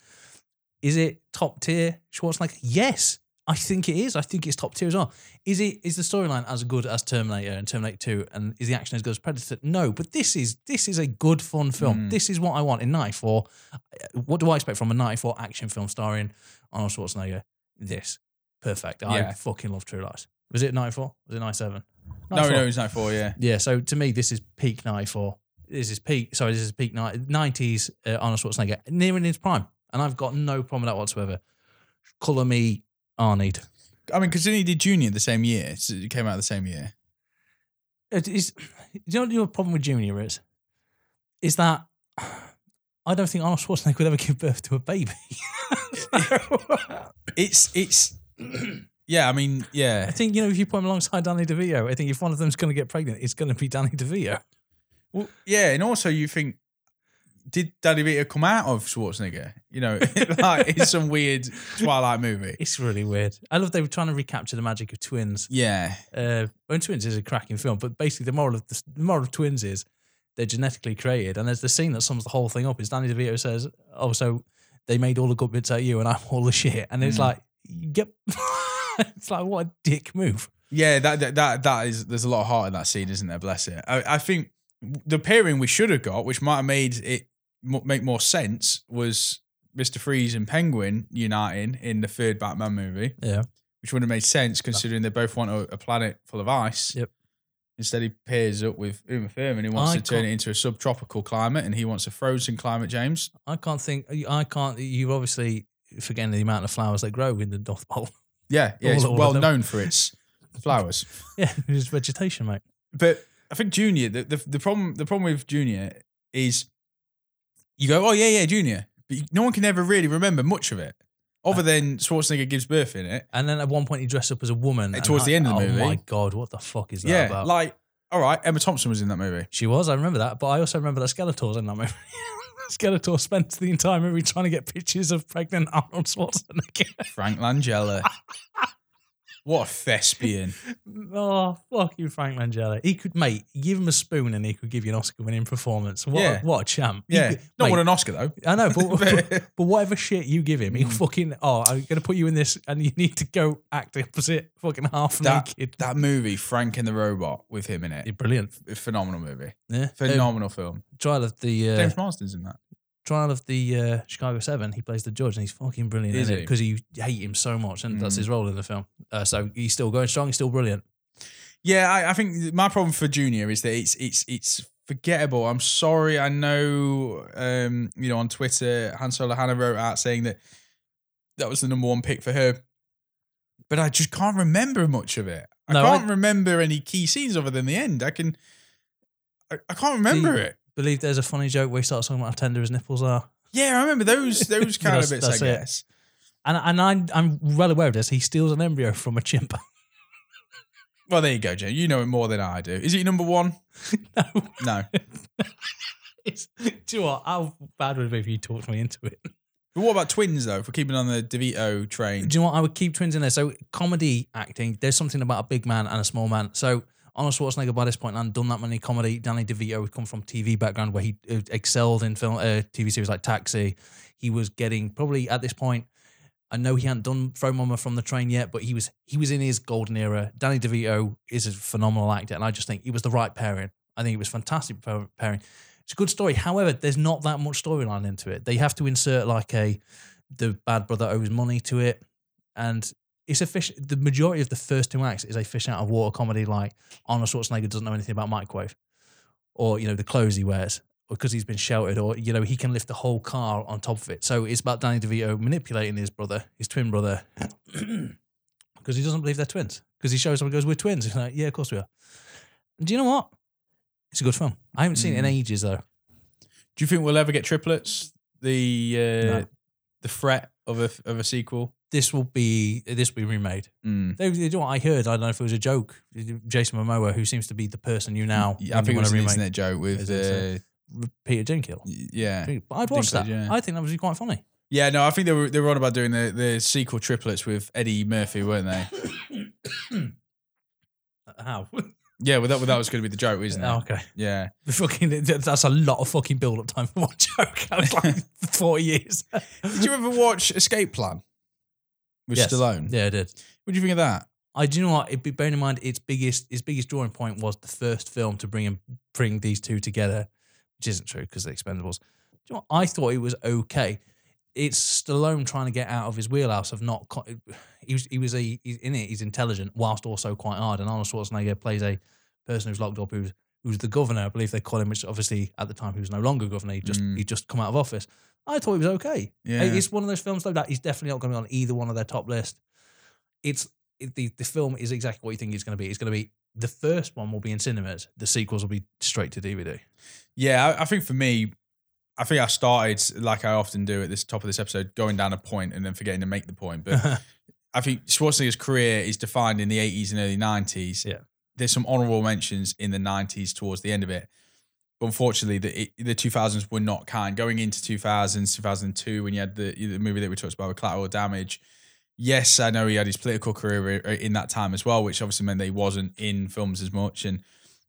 Is it top tier Schwarzenegger? Yes, I think it is. I think it's top tier as well. Is it? Is the storyline as good as Terminator and Terminator Two? And is the action as good as Predator? No, but this is this is a good fun film. Hmm. This is what I want in '94. What do I expect from a '94 action film starring Arnold Schwarzenegger? This perfect. I fucking love True Lies. Was it '94? Was it '97? No, no, it's not for yeah. Yeah, so to me, this is peak 94. This is peak, sorry, this is peak ni- 90s uh, Arnold Schwarzenegger, nearing his prime. And I've got no problem with that whatsoever. Colour me Arnie. I mean, considering he did Junior the same year, so it came out the same year. It is, do you know what your problem with Junior is? Is that I don't think Arnold Schwarzenegger would ever give birth to a baby. It's it's yeah. I mean, yeah. I think, you know, if you put him alongside Danny DeVito, I think if one of them's going to get pregnant, it's going to be Danny DeVito. Well, yeah, and also you think, did Danny Vito come out of Schwarzenegger? You know, like it's some weird Twilight movie. It's really weird. I love they were trying to recapture the magic of twins. Yeah, uh, when Twins is a cracking film, but basically the moral of the, the moral of Twins is they're genetically created, and there's the scene that sums the whole thing up. Is Danny DeVito says, "Oh, so they made all the good bits out of you, and I'm all the shit," and it's Mm. like, get, it's like what a dick move. yeah. That, that that that is. There's a lot of heart in that scene, isn't there? Bless it. I, I think the pairing we should have got, which might have made it make more sense, was Mister Freeze and Penguin uniting in the third Batman movie. Yeah, which would have made sense considering they both want a, a planet full of ice. Yep. Instead, he pairs up with Uma Thurman, who wants I to turn it into a subtropical climate, and he wants a frozen climate. James, I can't think. I can't. You obviously forgetting the amount of flowers that grow in the North Pole. Yeah, yeah, All- it's all well known for its flowers. yeah, it's vegetation, mate. But I think Junior, the, the the problem the problem with Junior is you go, oh yeah, yeah, Junior, but you- no one can ever really remember much of it, other uh, than Schwarzenegger gives birth in it. And then at one point he dressed up as a woman. and towards I- the end of the oh movie. oh my god, what the fuck is that Yeah, about? like all right, Emma Thompson was in that movie. She was, I remember that. But I also remember that Skeletor's in that movie. Skeletor spent the entire movie trying to get pictures of pregnant Arnold Schwarzenegger. Frank Langella. what a thespian. oh, fuck you, Frank Langella. He could, mate, give him a spoon and he could give you an Oscar winning performance. What, Yeah. a, what a champ. Yeah, could- not mate, won an Oscar though. I know, but, but, but whatever shit you give him, Mm. he'll fucking, oh, I'm going to put you in this and you need to go act opposite fucking half That naked. that movie, Frank and the Robot, with him in You're it, brilliant. phenomenal movie, Yeah. Um, phenomenal film. trial of the uh, James Marsden's in that. Trial of the uh, Chicago Seven, he plays the judge, and he's fucking brilliant Is in it he? because you hate him so much, and that's Mm. his role in the film. Uh, so he's still going strong. He's still brilliant. Yeah, I, I think my problem for Junior is that it's it's it's forgettable. I'm sorry. I know, um, you know, on Twitter, Han Solo Hannah wrote out saying that that was the number one pick for her, but I just can't remember much of it. I No, can't I- remember any key scenes other than the end. I can, I, I can't remember it. Believe there's a funny joke where he starts talking about how tender his nipples are, Yeah, I remember those those kind of bits. that's I it. guess. and and I'm I'm well aware of this. He steals an embryo from a chimp. Well, there you go, Jai. You know it more than I do. Is it your number one? no, No. it's, do you know what? How bad would it be if you talked me into it? But what about twins though? For keeping on the DeVito train. Do you know what? I would keep twins in there. So comedy acting, there's something about a big man and a small man. So Arnold Schwarzenegger by this point hadn't done that many comedy. Danny DeVito would come from TV background where he uh, excelled in film, uh, TV series like Taxi. He was getting probably at this point. I know he hadn't done Throw Mama from the Train yet, but he was he was in his golden era. Danny DeVito is a phenomenal actor, and I just think he was the right pairing. I think it was fantastic pairing. It's a good story. However, there's not that much storyline into it. They have to insert like a the bad brother owes money to it, and it's a fish. The majority of the first two acts is a fish out of water comedy, like Arnold Schwarzenegger doesn't know anything about microwave, or you know the clothes he wears, because he's been sheltered, or you know he can lift the whole car on top of it. So it's about Danny DeVito manipulating his brother, his twin brother, because he doesn't believe they're twins. Because he shows up and goes, "We're twins." He's like, "Yeah, of course we are." And do you know what? It's a good film. I haven't seen it in ages though. Do you think we'll ever get triplets? The uh, No. the threat of a of a sequel. This will be this will be remade. Mm. They, they do what I heard. I don't know if it was a joke. Jason Momoa, who seems to be the person you now, I think it was an remake, internet joke with uh, Peter Dinklage. yeah. But I'd watch that. yeah. I think that would be quite funny. Yeah, no, I think they were they were on about doing the, the sequel triplets with Eddie Murphy, weren't they? How? yeah, well that, well, that was going to be the joke, isn't it? Oh, okay. Yeah. The fucking that's a lot of fucking build up time for one joke. I was like forty years. Did you ever watch Escape Plan with Yes. Stallone? Yeah, I did. What do you think of that? I do you know what. It, be- bearing in mind, its biggest its biggest drawing point was the first film to bring him, bring these two together, which isn't true because they're Expendables. Do you know what? I thought it was okay. It's Stallone trying to get out of his wheelhouse of not. He was he was a he's in it. He's intelligent whilst also quite hard. And Arnold Schwarzenegger plays a person who's locked up who's who's the governor. I believe they call him. Which obviously at the time he was no longer governor. He just Mm. he just come out of office. I thought it was okay. Yeah. It's one of those films though that is definitely not going to be on either one of their top list. It's it, the the film is exactly what you think it's going to be. It's going to be the first one will be in cinemas. The sequels will be straight to DVD. Yeah, I, I think for me, I think I started like I often do at this top of this episode, going down a point and then forgetting to make the point. But I think Schwarzenegger's career is defined in the 80s and early 90s. Yeah. There's some honorable mentions in the 90s towards the end of it. Unfortunately, the the 2000s were not kind. Going into 2000s, 2002, when you had the, the movie that we talked about with Collateral Damage, yes, I know he had his political career in that time as well, which obviously meant that he wasn't in films as much. And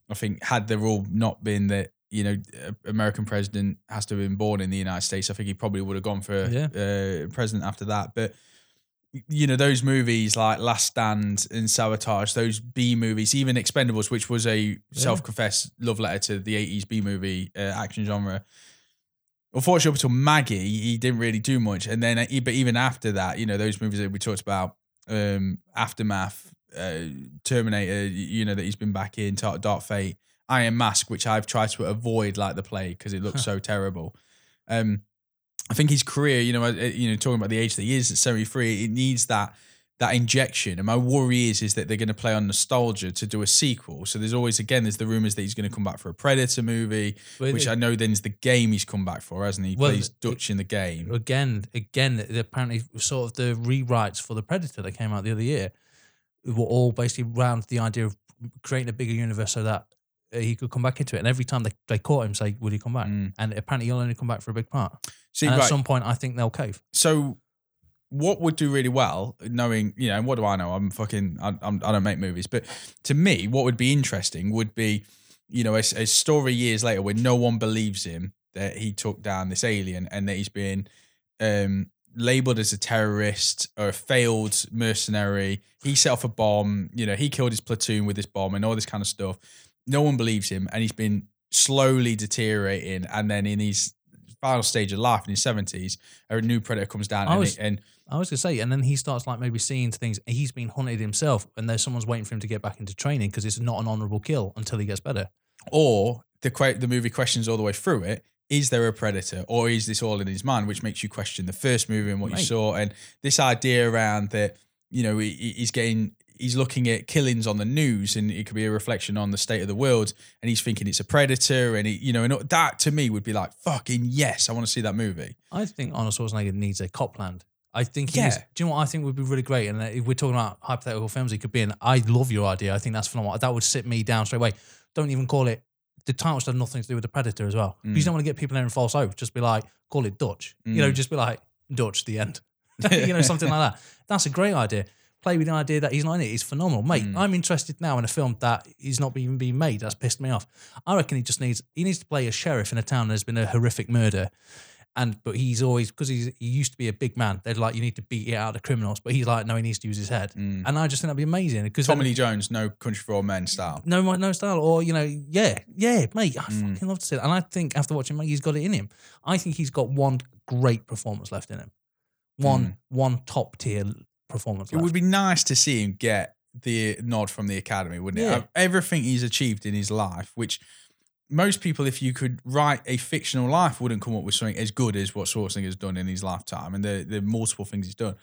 I think had the rule not been that you know American president has to have been born in the United States, I think he probably would have gone for Yeah. uh, president after that. But you know those movies like Last Stand and Sabotage, those B movies, even Expendables, which was a self-confessed love letter to the '80s B movie uh, action genre. Unfortunately, up until Maggie, he didn't really do much, and then uh, but even after that, you know those movies that we talked about, um, Aftermath, uh, Terminator, you know that he's been back in, Dark, Dark Fate, Iron Mask, which I've tried to avoid like the plague because it looks so terrible. Um, I think his career, you know, uh, you know, talking about the age that he is at seventy three, it needs that that injection. And my worry is is that they're going to play on nostalgia to do a sequel. So there's always again, there's the rumors that he's going to come back for a Predator movie, which it- I know then is the game he's come back for, hasn't he? He Well, plays it- Dutch in the game. Again, again, apparently, sort of the rewrites for the Predator that came out the other year were all basically around the idea of creating a bigger universe so that uh, he could come back into it. And every time they, they caught him, say, "Would he come back?" Mm. And apparently, he'll only come back for a big part. See, and at right, some point, I think they'll cave. so what would do really well, knowing you know, and what do I know? I'm fucking, I, I'm, I don't make movies, but to me, what would be interesting would be, you know, a, a story years later where no one believes him that he took down this alien and that he's been um, labeled as a terrorist or a failed mercenary. He set off a bomb. You know, he killed his platoon with this bomb and all this kind of stuff. No one believes him, and he's been slowly deteriorating. And then in his final stage of life, in his seventies, a new predator comes down, I and, was- it, and I was gonna say, and then he starts like maybe seeing things. He's been hunted himself, and there's someone's waiting for him to get back into training because it's not an honourable kill until he gets better. or the the movie questions all the way through it. Is there a predator, or is this all in his mind, which makes you question the first movie and what you saw, and this idea around that you know he- he's getting he's looking at killings on the news, and it could be a reflection on the state of the world, and he's thinking it's a predator, and he, you know, and that to me would be like fucking yes, I want to see that movie. I think Arnold Schwarzenegger needs a Copland. I think he Yeah. needs, do you know what I think would be really great? And uh, if we're talking about hypothetical films, he could be in. I love your idea. I think that's phenomenal. That would sit me down straight away. Don't even call it. The title should have nothing to do with the Predator as well. Mm. You don't want to get people in and false hope. Just be like, call it Dutch. You know, just be like Dutch. The end. you know, something like that. That's a great idea. Play with the idea that he's not in it. He's phenomenal, mate. Mm. I'm interested now in a film that is not even being made. That's pissed me off. I reckon he just needs he needs to play a sheriff in a town. There's been a horrific murder, and but he's always because he's he used to be a big man. They're like you need to beat it out of the criminals, but he's like no, he needs to use his head. Hmm. And I just think that'd be amazing because Tommy Lee Jones, no Country for Old Men style. no no style or you know yeah yeah mate I hmm. fucking love to see it and I think after watching Mate he's got it in him I think he's got one great performance left in him one hmm. one top tier performance It left. would be nice to see him get the nod from the academy, wouldn't it? Yeah. Everything he's achieved in his life, which most people, if you could write a fictional life, wouldn't come up with something as good as what Schwarzenegger's done in his lifetime and the the multiple things he's done.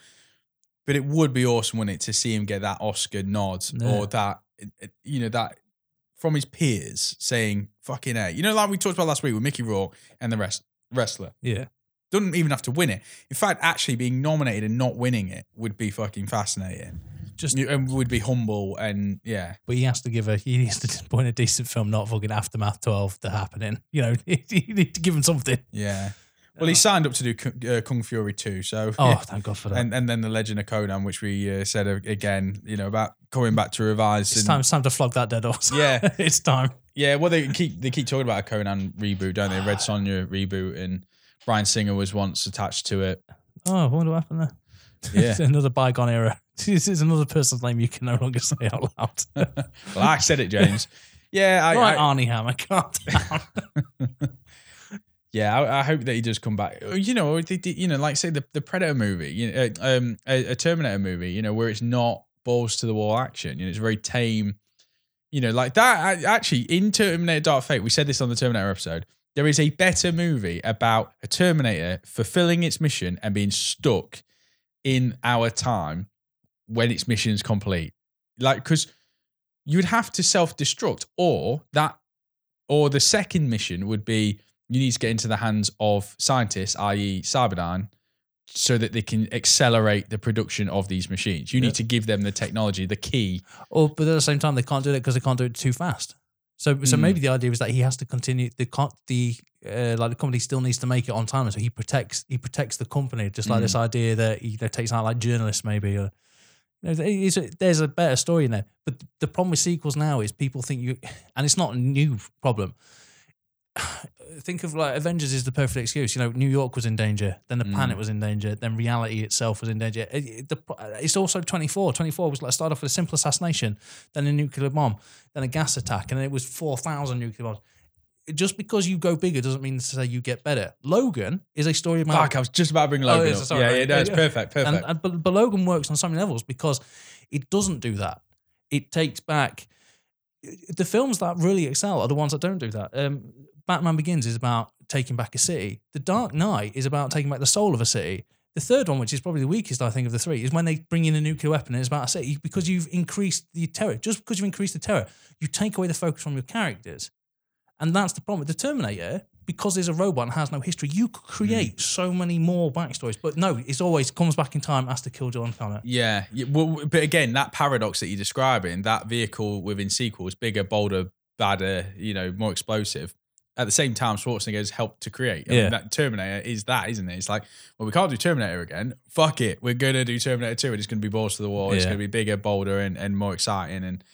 But it would be awesome, wouldn't it, to see him get that Oscar nod Yeah. or that, you know, that from his peers saying "fucking a," you know, like we talked about last week with Mickey Rourke and the rest wrestler. Yeah. Doesn't even have to win it. In fact, actually being nominated and not winning it would be fucking fascinating. Just You- And would be humble and yeah. But he has to give a he needs to point a decent film, not fucking Aftermath 12 to happening. You know, you need to give him something. Yeah. Well, he signed up to do Kung- uh, Kung Fury 2, so Oh, thank God for that. and and then the Legend of Conan, which we uh, said a- again, you know, about coming back to revise. it's and- time, it's time to flog that dead horse. Yeah. it's time. Yeah, well, they keep they keep talking about a Conan reboot, don't they? Red Sonja reboot, and Bryan Singer was once attached to it. Oh, I wonder what happened there. Yeah. It's another bygone era. This is another person's name you can no longer say out loud. Well, I said it, James. Yeah, I, right, I- Armie Hammer, calm down. yeah, I, I hope that he does come back. You know, they, they- you know, like say the, the Predator movie, you know, uh, um, a, a Terminator movie, you know, where it's not balls to the wall action. You know, it's very tame. You know, like that. I- Actually, in Terminator Dark Fate, we said this on the Terminator episode. There is a better movie about a Terminator fulfilling its mission and being stuck in our time when its mission is complete. Like, because you would have to self destruct, or that, or the second mission would be you need to get into the hands of scientists, i.e., Cyberdyne, so that they can accelerate the production of these machines. You need to give them the technology, the key. Or, but at the same time, they can't do it because they can't do it too fast. So, so Hmm. maybe the idea is that he has to continue the the uh, like the company still needs to make it on time, so he protects he protects the company. Just like this Hmm. idea that he you know, takes out like journalists, maybe. Or, you know, a- there's a better story in there. But the problem with sequels now is people think you, and it's not a new problem. Think of like Avengers is the perfect excuse. You know, New York was in danger, then the planet was in danger, then reality itself was in danger. It- it- it's also 24. 24 was like start off with a simple assassination, then a nuclear bomb, then a gas attack, and then it was 4,000 nuclear bombs. Just because you go bigger doesn't mean to say you get better. Logan is a story about Fuck, I was just about to bring Logan Oh, up. Sorry, yeah, yeah, no, it's perfect, perfect. and, and but, but Logan works on so many levels because it doesn't do that. It takes back the films that really excel are the ones that don't do that. Um, Batman Begins is about taking back a city. The Dark Knight is about taking back the soul of a city. The third one, which is probably the weakest, I think, of the three, is when they bring in a nuclear weapon and it's about a city because you've increased the terror. Just because you've increased the terror, you take away the focus from your characters. And that's the problem with the Terminator. Because there's a robot and has no history, you could hmm. create so many more backstories. But no, it's always comes back in time, has to kill John Connor. yeah, yeah, well, but again, that paradox that you're describing, that vehicle within sequels, bigger, bolder, badder, you know, more explosive. At the same time, Schwarzenegger has helped to create. I mean, Yeah. that Terminator is that, isn't it? It's like, well, we can't do Terminator again. Fuck it, we're gonna do Terminator 2, and it's gonna be balls to the wall. It's gonna be bigger, bolder, and, and more exciting, and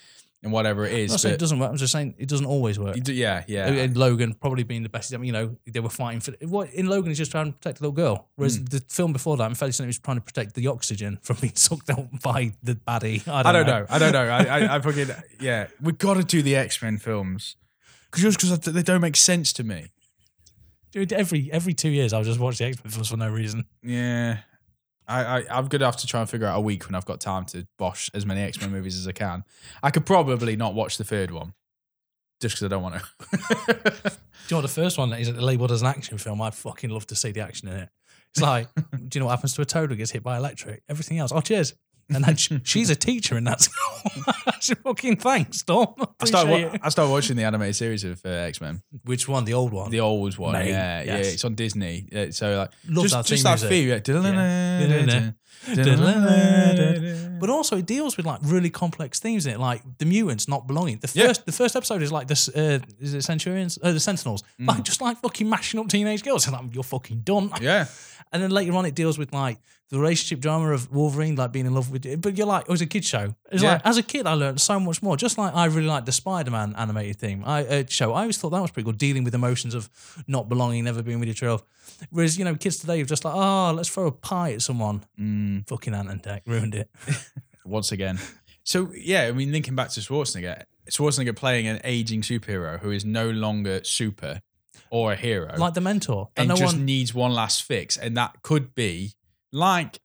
and whatever it is. I'm not saying it doesn't work. I'm just saying it doesn't always work. do- yeah, yeah. And Logan probably being the best. example, You know, they were fighting for what in Logan he's just trying to protect the little girl, whereas Hmm. the film before that, in fairly certain, he was trying to protect the oxygen from being sucked out by the baddie. I don't, I don't know. I don't know. I, I, I fucking yeah. We've got to do the X Men films just because they don't make sense to me. Dude, every every two years, I'll just watch the X Men films for no reason. Yeah, I, I I'm gonna have to try and figure out a week when I've got time to bosh as many X Men movies as I can. I could probably not watch the third one just because I don't want to. Do you know what the first one is labeled as an action film? I'd fucking love to see the action in it. It's like, do you know what happens to a toad who gets hit by electric? Everything else. Oh, cheers. And then sh- she's a teacher in that school. Fucking thanks, Tom. I started, wa- I started watching the animated series of uh, X Men, Which one? The old one. the old one. Mate, yeah, yeah, it's on Disney. Yeah, so like, Love just, that just theme that music. theme. But also, it deals with like really complex themes in it, like the mutants not belonging. The Yeah. first, the first episode is like this. Uh, is it Centurions? Uh, the Sentinels, like just like fucking mashing up teenage girls. And like, you're fucking done. Yeah, And then later on, it deals with like the relationship drama of Wolverine, like being in love with. But you're like, it was a kid show. It's Yeah. like as a kid, I learned so much more. Just like I really liked the Spider-Man animated theme, I uh, show. I always thought that was pretty good, dealing with emotions of not belonging, never being with your true. Whereas you know, kids today are just like, oh, let's throw a pie at someone. Fucking Ant and Dec ruined it. once again. So yeah, I mean, linking back to Schwarzenegger, Schwarzenegger playing an aging superhero who is no longer super or a hero, like the mentor. And no just one. needs one last fix, and that could be like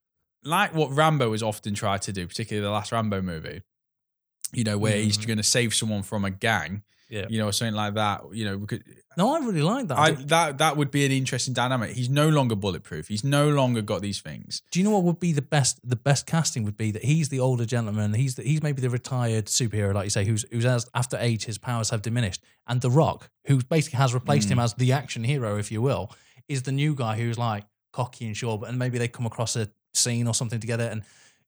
like what Rambo has often tried to do, particularly the last Rambo movie. You know, where he's Mm. going to save someone from a gang, Yeah. you know, or something like that. You know, we could, No, I really like that. I, that that would be an interesting dynamic. He's no longer bulletproof. He's no longer got these things. do you know what would be the best? The best casting would be that he's the older gentleman. He's the, he's maybe the retired superhero, like you say, who's who's as after age his powers have diminished, and The Rock, who basically has replaced Mm. him as the action hero, if you will, is the new guy who's like cocky and sure, but and maybe they come across a scene or something together, and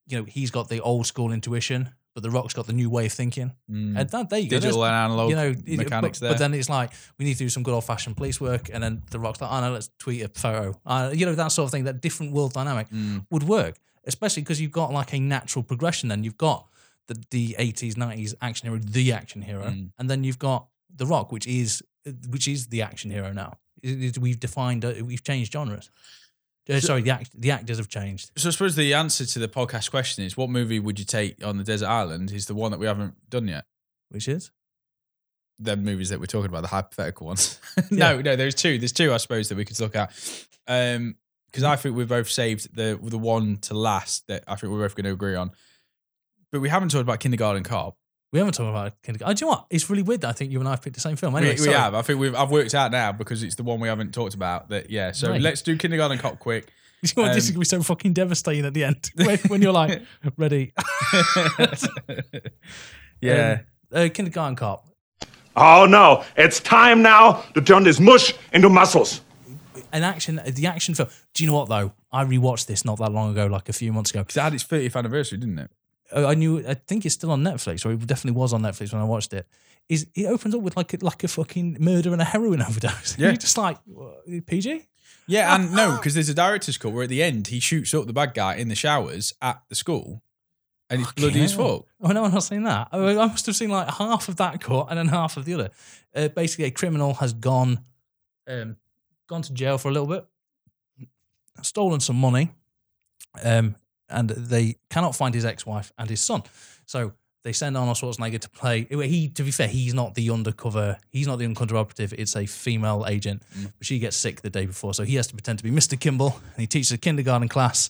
you know he's got the old school intuition, but The Rock's got the new way of thinking, and that there you go. Digital and analog you know, mechanics but, there. But then it's like we need to do some good old fashioned police work, and then the rock's like, oh know, let's tweet a photo. Uh, you know, that sort of thing. That different world dynamic Mm. would work, especially because you've got like a natural progression. Then you've got the the eighties, nineties action hero, the action hero, Mm. and then you've got the Rock, which is which is the action hero now. We've defined, uh, we've changed genres. Uh, sorry, the act, the actors have changed. So I suppose the answer to the podcast question is: What movie would you take on the desert island? Is the one that we haven't done yet. Which is The movies that we're talking about, the hypothetical ones. no, no, there's two. There's two, I suppose, that we could look at. Um, because I think we've both saved the the one to last that I think we're both going to agree on. But we haven't talked about Kindergarten Cop. We haven't talked about kindergarten. Oh, do you know what? It's really weird that I think you and I have picked the same film. Anyway, we, we have. I think we've. I've worked out now because it's the one we haven't talked about. That yeah. So Right. let's do Kindergarten Cop quick. You know what? this is Um, gonna be so fucking devastating at the end when, when you're like ready. yeah. Uh, kindergarten cop. Oh no, it's time now to turn this mush into muscles. An action, the action film. Do you know what though? I rewatched this not that long ago, like a few months ago. Because it had its 30th anniversary, didn't it? Uh, I knew. I think it's still on Netflix, or it definitely was on Netflix when I watched it. Is it opens up with like a, like a fucking murder and a heroin overdose? Yeah. You're just like what, PG. Yeah, and no, because there's a director's cut where at the end he shoots up the bad guy in the showers at the school, and it's bloody as fuck. Oh no, I'm not saying that. I, I must have seen like half of that cut and then half of the other. Uh, basically, a criminal has gone, um, gone to jail for a little bit, stolen some money, um, and they cannot find his ex-wife and his son. So they send Arnold Schwarzenegger to play. He, to be fair, he's not the undercover. He's not the undercover operative. It's a female agent, but she gets sick the day before, so he has to pretend to be Mr. Kimball, and he teaches a kindergarten class.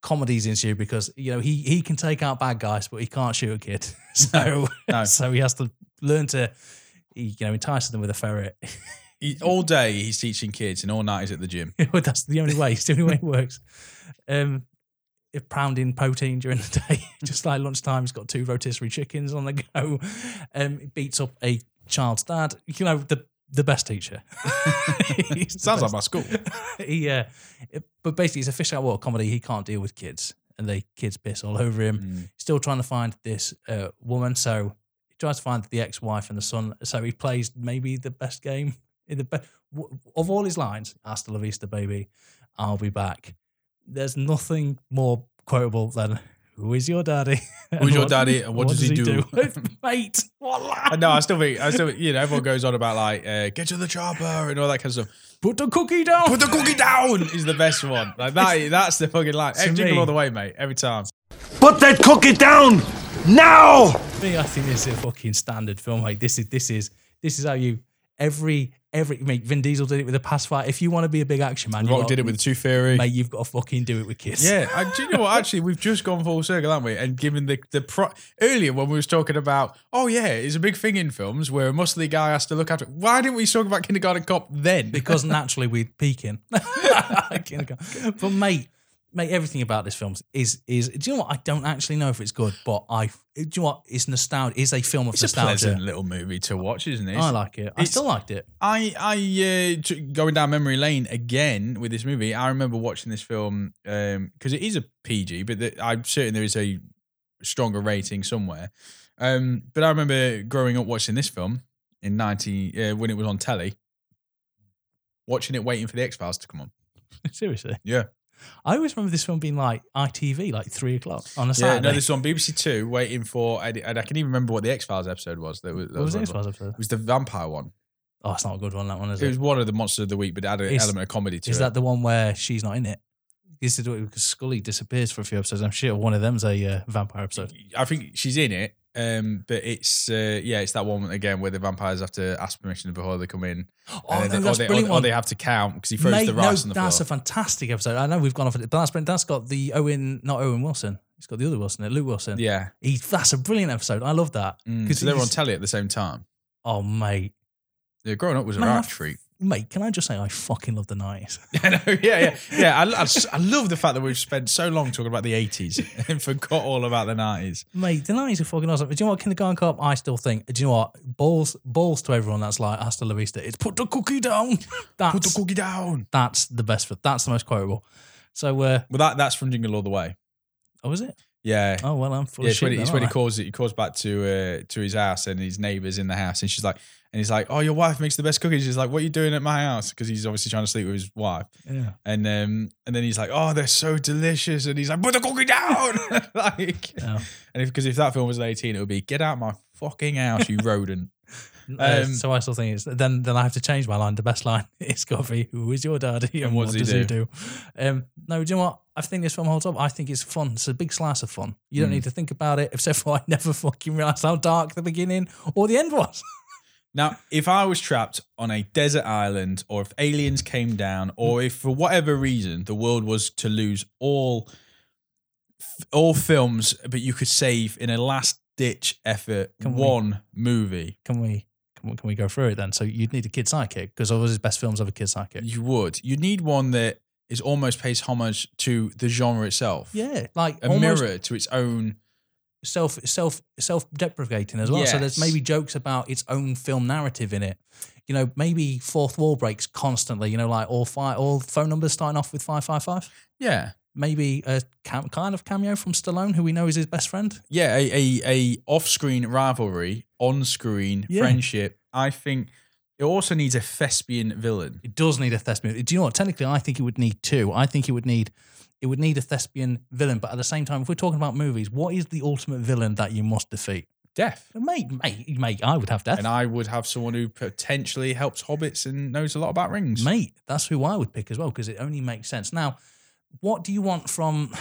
Comedies ensue because you know he he can take out bad guys, but he can't shoot a kid. So No. so he has to learn to you know entice them with a ferret. He, all day he's teaching kids, and all night he's at the gym. That's the only way. It's the only way it works. Um, if pounding protein during the day, just like lunchtime, he's got two rotisserie chickens on the go. Um, beats up a child's dad. You know the the best teacher. The Sounds like my school. he, uh, but basically, it's a fish out of water comedy. He can't deal with kids, and they kids piss all over him. Mm. Still trying to find this uh, woman, so he tries to find the ex-wife and the son. So he plays maybe the best game in the be- of all his lines. Hasta la vista, baby. I'll be back. There's nothing more quotable than "Who is your daddy? Who's your What- daddy and what does he do?" Mate, what I know. I still think. I still. You know, everyone goes on about like uh, get to the chopper and all that kind of stuff. Put the cookie down. Put the cookie down is the best one. Like that. That's the fucking line. Hey, jingle me- all the way, mate. Every time. Put that cookie down now! me, I think this is a fucking standard film. Like this is this is this is how you every every mate. Vin Diesel did it with a Pacifier. If you want to be a big action man, Rock got- did it with Tooth Fairy. mate. You've got to fucking do it with kids. Yeah, I, do you know what? Actually, we've just gone full circle, haven't we? And given the the pro- earlier when we was talking about, oh yeah, it's a big thing in films where a muscly guy has to look after. Why didn't we talk about Kindergarten Cop then? because naturally we're peaking. but mate, mate, everything about this film is is. Do you know what? I don't actually know if it's good, but I. Do you know what? It's nostalgia. It's a film of it's a pleasant little movie to watch, isn't it? I like it. I still liked it. I I uh, going down memory lane again with this movie. I remember watching this film because it is a PG, but the, I'm certain there is a stronger rating somewhere. Um, but I remember growing up watching this film in ninety uh, when it was on telly, watching it, waiting for the X Files to come on. Seriously, Yeah, I always remember this one being like ITV, like three o'clock on a yeah. Saturday. No, this one BBC Two, waiting for, and and I can even remember what the X Files episode was. That was, that what was the X Files episode? It was the vampire one. Oh, it's not a good one. That one is It it? was one of the monsters of the week, but it had an Is- element of comedy to Is it. that the one where she's not in it? Is it because Scully disappears for a few episodes? I'm sure one of them's a uh, vampire episode. I think she's in it, um, but it's uh, yeah, it's that one again where the vampires have to ask permission before they come in. Oh, no, then- that's or, they, brilliant or, or they have to count because he throws Mate, the no, rice on the that's floor. a fantastic episode. I know we've gone off it, but that's brilliant. That's got the Owen, not Owen Wilson. It's got the other Wilson, Luke Wilson. yeah, He, that's a brilliant episode. I love that Mm, because so they were on telly at the same time. Oh, mate. Yeah, growing up was a Man, right treat. Mate, can I just say I fucking love the 90s? I know, yeah, yeah, yeah. I, I, I love the fact that we've spent so long talking about the eighties and forgot all about the nineties. Mate, the 90s are fucking awesome. Do you know what Kindergarten Cop? I still think, do you know what? Balls balls to everyone that's like, hasta la vista. It's put the cookie down. That's, Put the cookie down. that's the best. That's the most quotable. So, uh, Well, that that's from Jingle All the Way. oh, is it? Yeah. Oh, well, I'm full yeah, it's when, he, it's when he calls it. He calls back to uh, to his house and his neighbors in the house, and she's like, and he's like, "Oh, your wife makes the best cookies." He's like, "What are you doing at my house?" Because he's obviously trying to sleep with his wife, Yeah. and um, and then he's like, "Oh, they're so delicious," and he's like, "Put the cookie down!" like, Yeah. and because if, that film was an eighteen, it would be, "Get out my fucking house, you rodent." Uh, Um, so I still think it's then then I have to change my line. The best line is got to be who is your daddy and, what what, does he does he do? Um, no, do you know what? I think this film holds up. I think it's fun. It's a big slice of fun. You don't need to think about it. Except for I never fucking realized how dark the beginning or the end was. Now, if I was trapped on a desert island, or if aliens came down, or if for whatever reason the world was to lose all all films, but you could save in a last ditch effort Can we- one movie, Can we? Can we, can we go through it then? So you'd need a kid sidekick because all his best films have a kid sidekick. you would. You need one that is almost pays homage to the genre itself. Yeah, like A almost mirror to its own. Self self self deprecating as well. So there's maybe jokes about its own film narrative in it. You know, maybe fourth wall breaks constantly. You know, like all five all phone numbers starting off with five five five. Yeah. Maybe a cam- kind of cameo from Stallone, who we know is his best friend. Yeah, a, a, a off-screen rivalry, on-screen Yeah. friendship. I think it also needs a thespian villain. It does need a thespian. Do you know what? Technically, I think it would need two. I think it would need it would need a thespian villain. But at the same time, if we're talking about movies, what is the ultimate villain that you must defeat? Death. Mate, mate, mate, I would have death. and I would have someone who potentially helps hobbits and knows a lot about rings. Mate, that's who I would pick as well because it only makes sense. Now, what do you want from?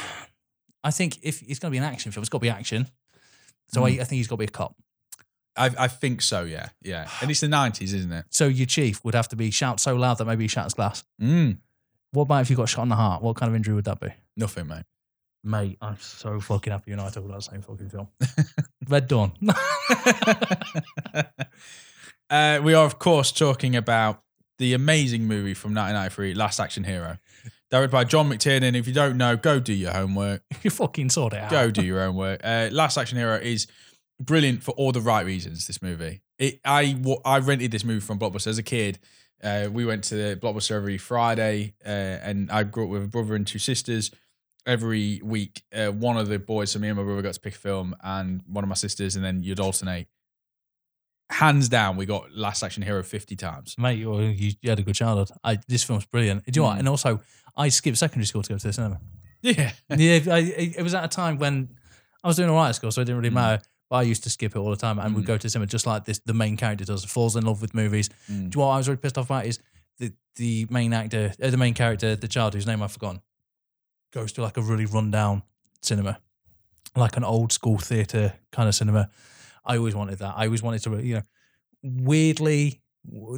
I think if it's going to be an action film, it's got to be action. So I, I think he's got to be a cop. I, I think so. Yeah, yeah. And it's the nineties, isn't it? So your chief would have to be shout so loud that maybe he shatters glass. Mm. What about if you got shot in the heart? What kind of injury would that be? Nothing, mate. Mate, I'm so fucking happy you and I talk about the same fucking film. Red Dawn. Uh, we are, of course, talking about the amazing movie from 1993, Last Action Hero, directed by John McTiernan. If you don't know, go do your homework. you fucking sort it out. Go do your own work. Uh, Last Action Hero is brilliant for all the right reasons. This movie, it, I I rented this movie from Blockbuster as a kid. Uh, we went to the Blockbuster every Friday, uh, and I grew up with a brother and two sisters. Every week, uh, one of the boys, so me and my brother, got to pick a film, and one of my sisters, and then you'd alternate. Hands down, we got Last Action Hero fifty times. Mate, you, you had a good childhood. I, this film's brilliant. Do you know what? Mm. And also, I skipped secondary school to go to the cinema. Yeah, yeah, I, it was at a time when I was doing all right at school, so it didn't really Mm. But I used to skip it all the time, and we'd go to the cinema just like this. The main character does, falls in love with movies. Mm. Do you know what I was really pissed off about is the the main actor, uh, the main character, the child whose name I've forgotten, goes to like a really rundown cinema, like an old school theater kind of cinema. I always wanted that. I always wanted to, you know, weirdly.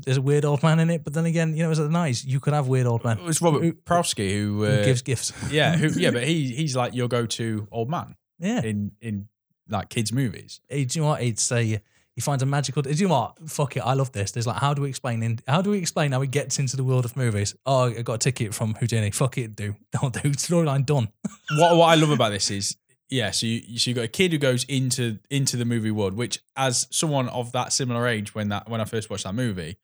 There's a weird old man in it, but then again, you know, it's nice. You could have weird old man It's Robert Prosky who, who uh, gives gifts. yeah, who, yeah, but he he's like your go-to old man yeah, in in like kids movies. Hey, do you know what? It's a he finds a magical. Do you know what? Fuck it, I love this. There's like, how do we explain in? How do we explain how he gets into the world of movies? Oh, I got a ticket from Houdini. Fuck it, do don't do storyline done. what what I love about this is yeah, so you so you got a kid who goes into into the movie world, which as someone of that similar age when that when I first watched that movie,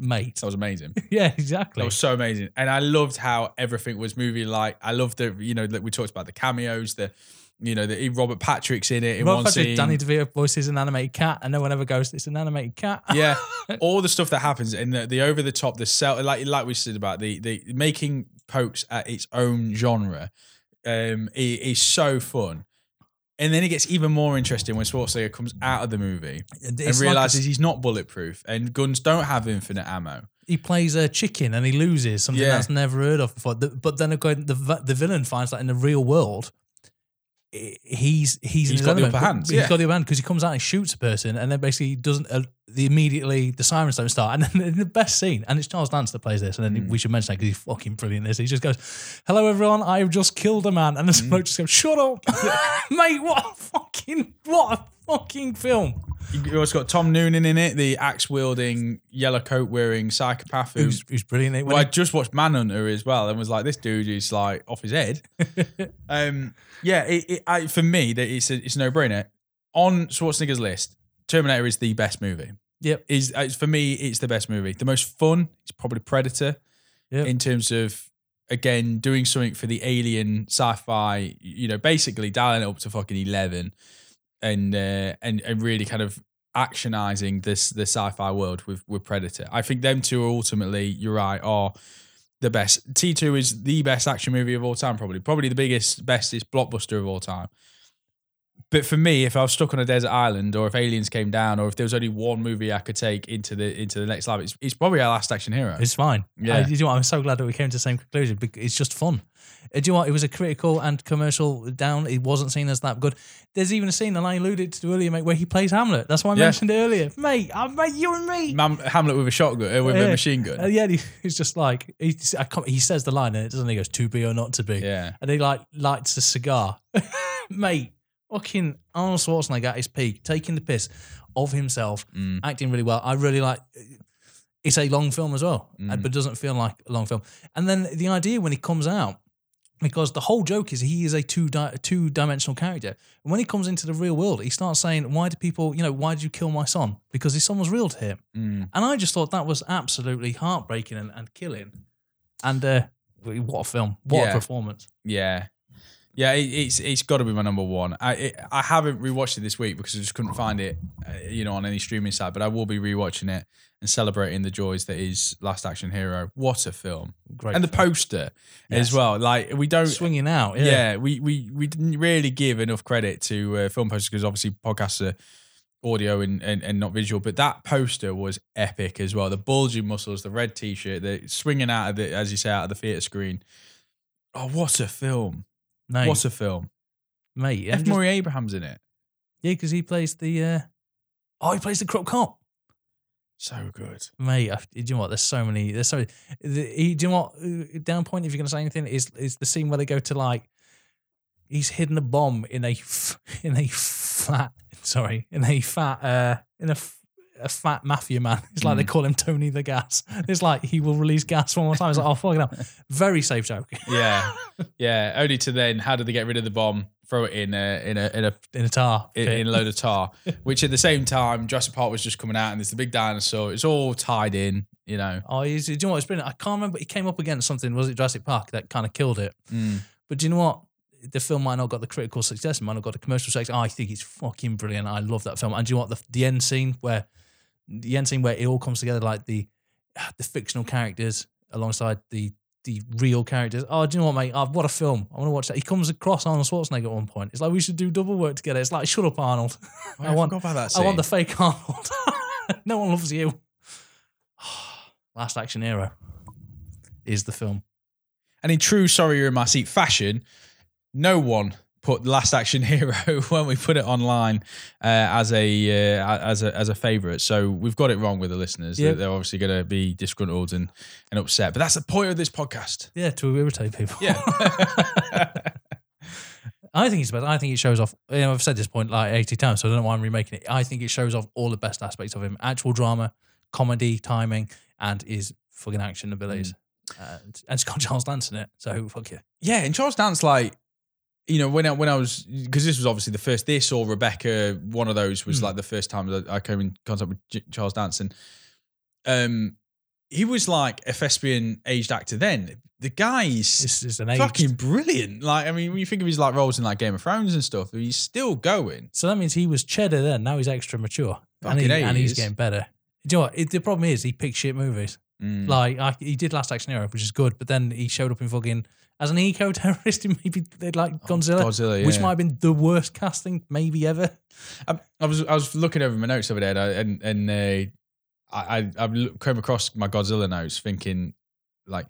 Mate, that was amazing. yeah, exactly. That was so amazing, and I loved how everything was movie like. I loved the you know that we talked about the cameos, the you know the Robert Patrick's in it in Rob one Patrick, scene. Danny DeVito voices an animated cat, and no one ever goes, "It's an animated cat." yeah, all the stuff that happens and the, the over the top, the cell, like like we said about the the making pokes at its own genre, um, is so fun. And then it gets even more interesting when Schwarzenegger comes out of the movie and It's like realizes he's not bulletproof and guns don't have infinite ammo. he plays a chicken and he loses something Yeah. that's never heard of before. But then again, the the villain finds that in the real world, he's he's, He's got the upper hand, He's yeah. got the upper hand because he comes out and shoots a person, and then basically doesn't uh, the immediately the sirens don't start, and then the best scene, and it's Charles Dance that plays this, and then Mm. we should mention that because he's fucking brilliant. This he just goes, "Hello everyone, I've just killed a man," and the Mm. smoke just goes, "Shut up, mate! What a fucking what a fucking film." You also got Tom Noonan in it, the axe wielding, yellow coat wearing psychopath who. Who's, who's brilliant. When Well, I just watched Manhunter as well, and was like, "This dude is like off his head." um, yeah, it, it, I, for me, that it's a, it's a no brainer. On Schwarzenegger's list, Terminator is the best movie. Yep. Is uh, for me, it's the best movie. The most fun is probably Predator. Yep. In terms of again doing something for the alien sci-fi, you know, basically dialing it up to fucking eleven, and uh, and and really kind of actionizing this the sci-fi world with with Predator. I think them two are ultimately, you're right, are the best. T two is the best action movie of all time, probably, probably the biggest, bestest blockbuster of all time. But for me, if I was stuck on a desert island, or if aliens came down, or if there was only one movie I could take into the into the next life, it's, it's probably our last action hero. It's fine. Yeah. I, you know what, I'm so glad that we came to the same conclusion. because It's just fun. Uh, Do you know what? It was a critical and commercial down. It wasn't seen as that good. There's even a scene, and I alluded to earlier, mate, where he plays Hamlet. That's why I Yeah. mentioned it earlier, mate. I, mate, you and me. Mam- Hamlet with a shotgun, uh, with a machine gun. Uh, yeah, he- he's just like he, I can't, he says the line and it doesn't. He goes to be or not to be. Yeah. and he like lights a cigar, mate. Fucking Arnold Schwarzenegger at his peak, taking the piss of himself, Mm. acting really well. I really like. It's a long film as well, Mm. uh, but doesn't feel like a long film. And then the idea when he comes out, because the whole joke is he is a two di- two dimensional character. And when he comes into the real world, he starts saying, "Why do people, you know, why did you kill my son? Because his son was real to him." Mm. And I just thought that was absolutely heartbreaking and, and killing. And uh, what a film! What Yeah. a performance! Yeah, yeah, it, it's it's got to be my number one. I it, I haven't rewatched it this week because I just couldn't find it, uh, you know, on any streaming site. But I will be rewatching it and celebrating the joys that is Last Action Hero. What a film! Great and the film. poster Yes. as well. Like we don't Swinging out, Yeah, yeah. we we we didn't really give enough credit to uh, film posters because obviously podcasts are audio and, and and not visual. But that poster was epic as well. The bulging muscles, the red t-shirt, the swinging out of the as you say out of the theater screen. Oh, what a film! Mate, What a film! mate. F. just- Murray Abraham's in it. yeah, because he plays the. Uh, oh, he plays the crook cop. So good. Mate, I, do you know what? There's so many. There's so. The, he, do you know what? uh, Down point. If you're gonna say anything, is is the scene where they go to like. He's hidden a bomb in a in a flat. Sorry, in a fat. uh In a. a fat mafia man. It's like they Mm. call him Tony the Gas. It's like he will release gas one more time. It's like, oh, fucking up. Very safe joke. Yeah, yeah. Only to then, how did they get rid of the bomb? Throw it in a in a in a In a tar. in, in a load of tar. Which at the same time, Jurassic Park was just coming out, and there's the big dinosaur. It's all tied in, you know. Oh, he's, do you know what? It's brilliant. I can't remember. He came up against something. Was it Jurassic Park that kind of killed it? Mm. But do you know what? The film might not have got the critical success. It might not have got the commercial success. I think it's fucking brilliant. I love that film. And do you know what? The, the end scene where the end scene where it all comes together, like the the fictional characters alongside the the real characters. Oh, do you know what, mate? Oh, what a film! I want to watch that. He comes across Arnold Schwarzenegger at one point. It's like we should do double work together. It's like shut up, Arnold. I want about that I want the fake Arnold. no one loves you. Last Action Hero is the film. And in true sorry you're in my seat fashion, no one put Last Action Hero when we put it online uh, as a uh, as a as a favorite. So we've got it wrong with the listeners. Yeah. They're- obviously going to be disgruntled and, and upset. But that's the point of this podcast. Yeah, to irritate people. Yeah. I think it's best. I think it shows off. You know, I've said this point like eighty times, so I don't know why I'm remaking it. I think it shows off all the best aspects of him: actual drama, comedy, timing, and his fucking action abilities. Mm. And, and it's got Charles Dance in it, so fuck you. yeah, and Charles Dance, like, you know, when I, when I was, because this was obviously the first, this or Rebecca, one of those was Hmm. like the first time that I came in contact with J- Charles Dance. And um, he was like a thespian aged actor then. The guy's This is an age. fucking brilliant. Like, I mean, when you think of his like roles in like Game of Thrones and stuff, he's still going. So that means he was cheddar then. Now he's extra mature, and, he, and he's getting better. Do you know what? It, the problem is he picks shit movies. Mm. Like I, he did Last Action Hero, which is good, but then he showed up in fucking as an eco terrorist in maybe they'd like Godzilla, Oh, Godzilla, which might have been the worst casting maybe ever. I, I was I was looking over my notes over there, and I- and, and uh, I I came across my Godzilla notes, thinking like,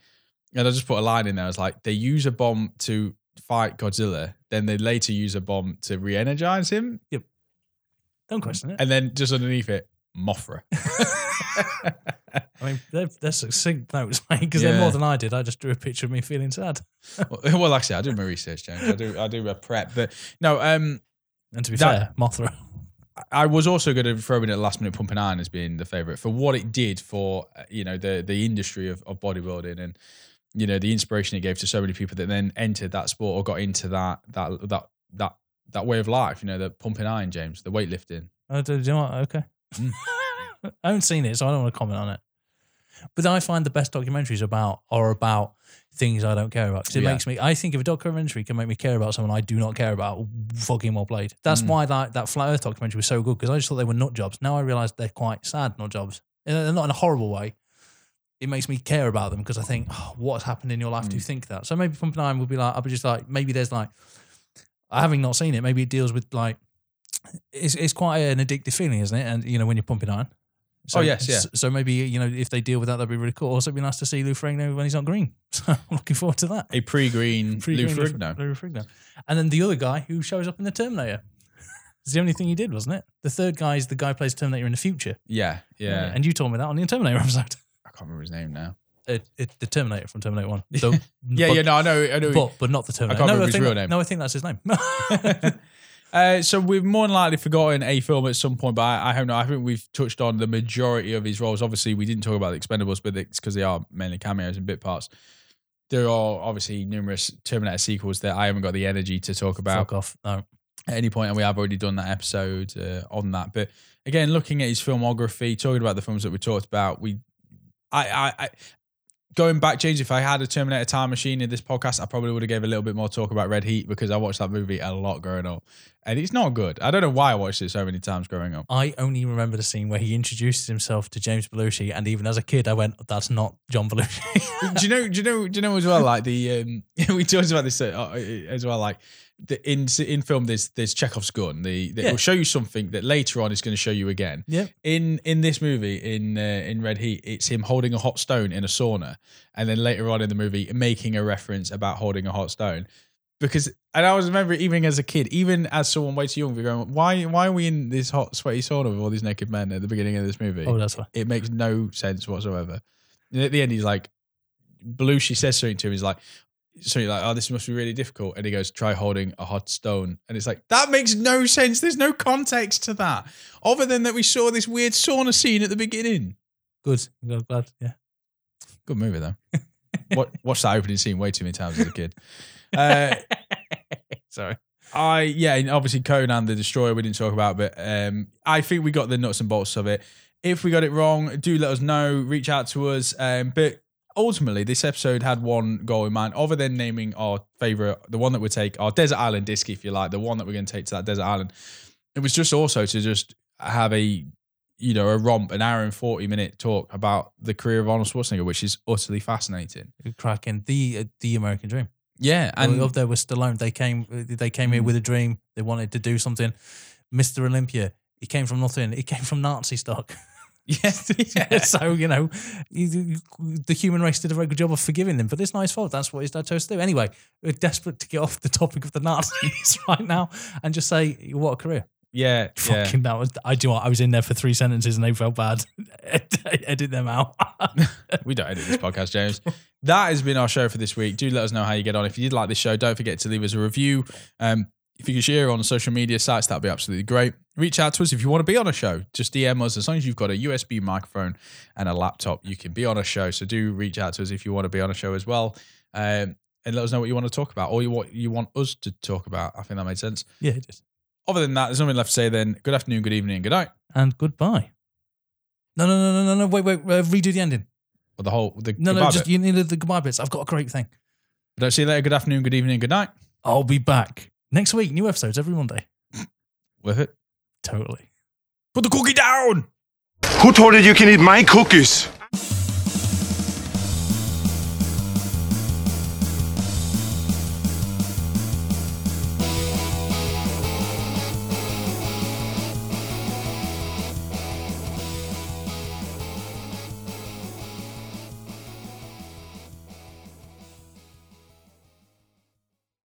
and I just put a line in there. I was like, they use a bomb to fight Godzilla, then they later use a bomb to re-energize him, Yep. Don't question it. and then just underneath it, Mothra. I mean, they're, they're succinct notes, mate, because they're more than I did. I just drew a picture of me feeling sad. well, well, like I said, I do my research, James. I do I do a prep, but no, um, And to be That- fair, Mothra. I was also going to throw in at last minute pumping iron as being the favorite for what it did for uh, you know the the industry of, of bodybuilding and you know the inspiration it gave to so many people that then entered that sport or got into that that that that that way of life. You know, the pumping iron, James, the weightlifting. Oh, do, do you know what? Okay. Mm. I haven't seen it, so I don't want to comment on it. But I find the best documentaries about are about things I don't care about because it Yeah. makes me. I think if a documentary can make me care about someone I do not care about, fucking well played. That's Mm. why that that Flat Earth documentary was so good because I just thought they were nut jobs. Now I realize they're quite sad nut jobs, And they're not in a horrible way. It makes me care about them because I think, oh, what's happened in your life? Do Mm. you think that? So maybe Pumping Iron would be like, I'll be just like, maybe there's like, having not seen it, maybe it deals with like, it's it's quite an addictive feeling, isn't it? And you know when you're pumping iron. So, Oh, yes, yeah. So, maybe you know if they deal with that, that'd be really cool. Also, it'd be nice to see Lou Ferrigno when he's not green. So I'm looking forward to that. A pre-green Lou Pre-green Ferrigno. Lou Ferrigno. And then the other guy who shows up in the Terminator. It's the only thing he did, wasn't it? The third guy is the guy who plays Terminator in the future. Yeah, yeah. And you told me that on the Terminator episode. I can't remember his name now. It, it, the Terminator from Terminator One. The- Yeah, but, yeah. No, I know. I know. But, but not the Terminator. can't no, remember I his real that- name. No, I think that's his name. Uh, so we've more than likely forgotten a film at some point, but I, I don't know. I think we've touched on the majority of his roles. Obviously, we didn't talk about the Expendables, but it's because they are mainly cameos and bit parts. There are obviously numerous Terminator sequels that I haven't got the energy to talk about Fuck off. No. at any point, and we have already done that episode uh, on that. But again, looking at his filmography, talking about the films that we talked about, we, I, I, I going back, James, if I had a Terminator time machine in this podcast, I probably would have gave a little bit more talk about Red Heat because I watched that movie a lot growing up, and it's not good. I don't know why I watched it so many times growing up. I only remember the scene where he introduces himself to James Belushi, and even as a kid, I went, "That's not John Belushi." do you know? Do you know? Do you know as well? Like the um, we talked about this uh, as well. Like the in in film, there's there's Chekhov's gun. The that Yeah. will show you something that later on is going to show you again. Yep. In in this movie, in uh, in Red Heat, it's him holding a hot stone in a sauna, and then later on in the movie, making a reference about holding a hot stone. Because and I was remember even as a kid, even as someone way too young, we're going, why why are we in this hot sweaty sauna with all these naked men at the beginning of this movie? oh, that's why. it makes no sense whatsoever. And at the end, he's like, Belushi says something to him. He's like, so you're like, oh, this must be really difficult. And he goes, try holding a hot stone. And it's like, that makes no sense. There's no context to that, other than that we saw this weird sauna scene at the beginning. Good. I'm glad. Yeah. Good movie, though. what, watched that opening scene way too many times as a kid. Uh, Sorry. I yeah, and obviously Conan the Destroyer we didn't talk about, but um, I think we got the nuts and bolts of it. If we got it wrong, do let us know. Reach out to us. Um, but ultimately, this episode had one goal in mind, other than naming our favorite, the one that we take, our desert island disc, if you like, the one that we're going to take to that desert island. It was just also to just have a you know a romp, an hour and forty minute talk about the career of Arnold Schwarzenegger, which is utterly fascinating. Cracking the uh, the American dream. Yeah, And up there was Stallone. They came. They came Mm. here with a dream. They wanted to do something. Mr. Olympia. He came from nothing. He came from Nazi stock. yes, yeah. so you know, he- the human race did a very good job of forgiving him, but it's not his fault. That's what his dad chose to do. Anyway, we're desperate to get off the topic of the Nazis right now and just say, what a career! yeah, yeah. Fucking that was. I do. you know what, I was in there for three sentences and they felt bad. Edit them out. We don't edit this podcast, James. That has been our show for this week. Do let us know how you get on. If you did like this show, don't forget to leave us a review. Um, if you can share on social media sites, that'd be absolutely great. Reach out to us if you want to be on a show. Just DM us. As long as you've got a USB microphone and a laptop, you can be on a show. So do reach out to us if you want to be on a show as well. Um, and let us know what you want to talk about or you, what you want us to talk about. I think that made sense. yeah, it is. Other than that, there's nothing left to say then. Good afternoon, good evening, and good night. And goodbye. No, no, no, no, no, no. Wait, wait. Uh, redo the ending. Or the whole, the No, no. Just bit. you need the goodbye bits. I've got a great thing. Don't see you later. Good afternoon, good evening, good night. I'll be back next week. New episodes every Monday. With it. Totally. Put the cookie down. Who told you you can eat my cookies?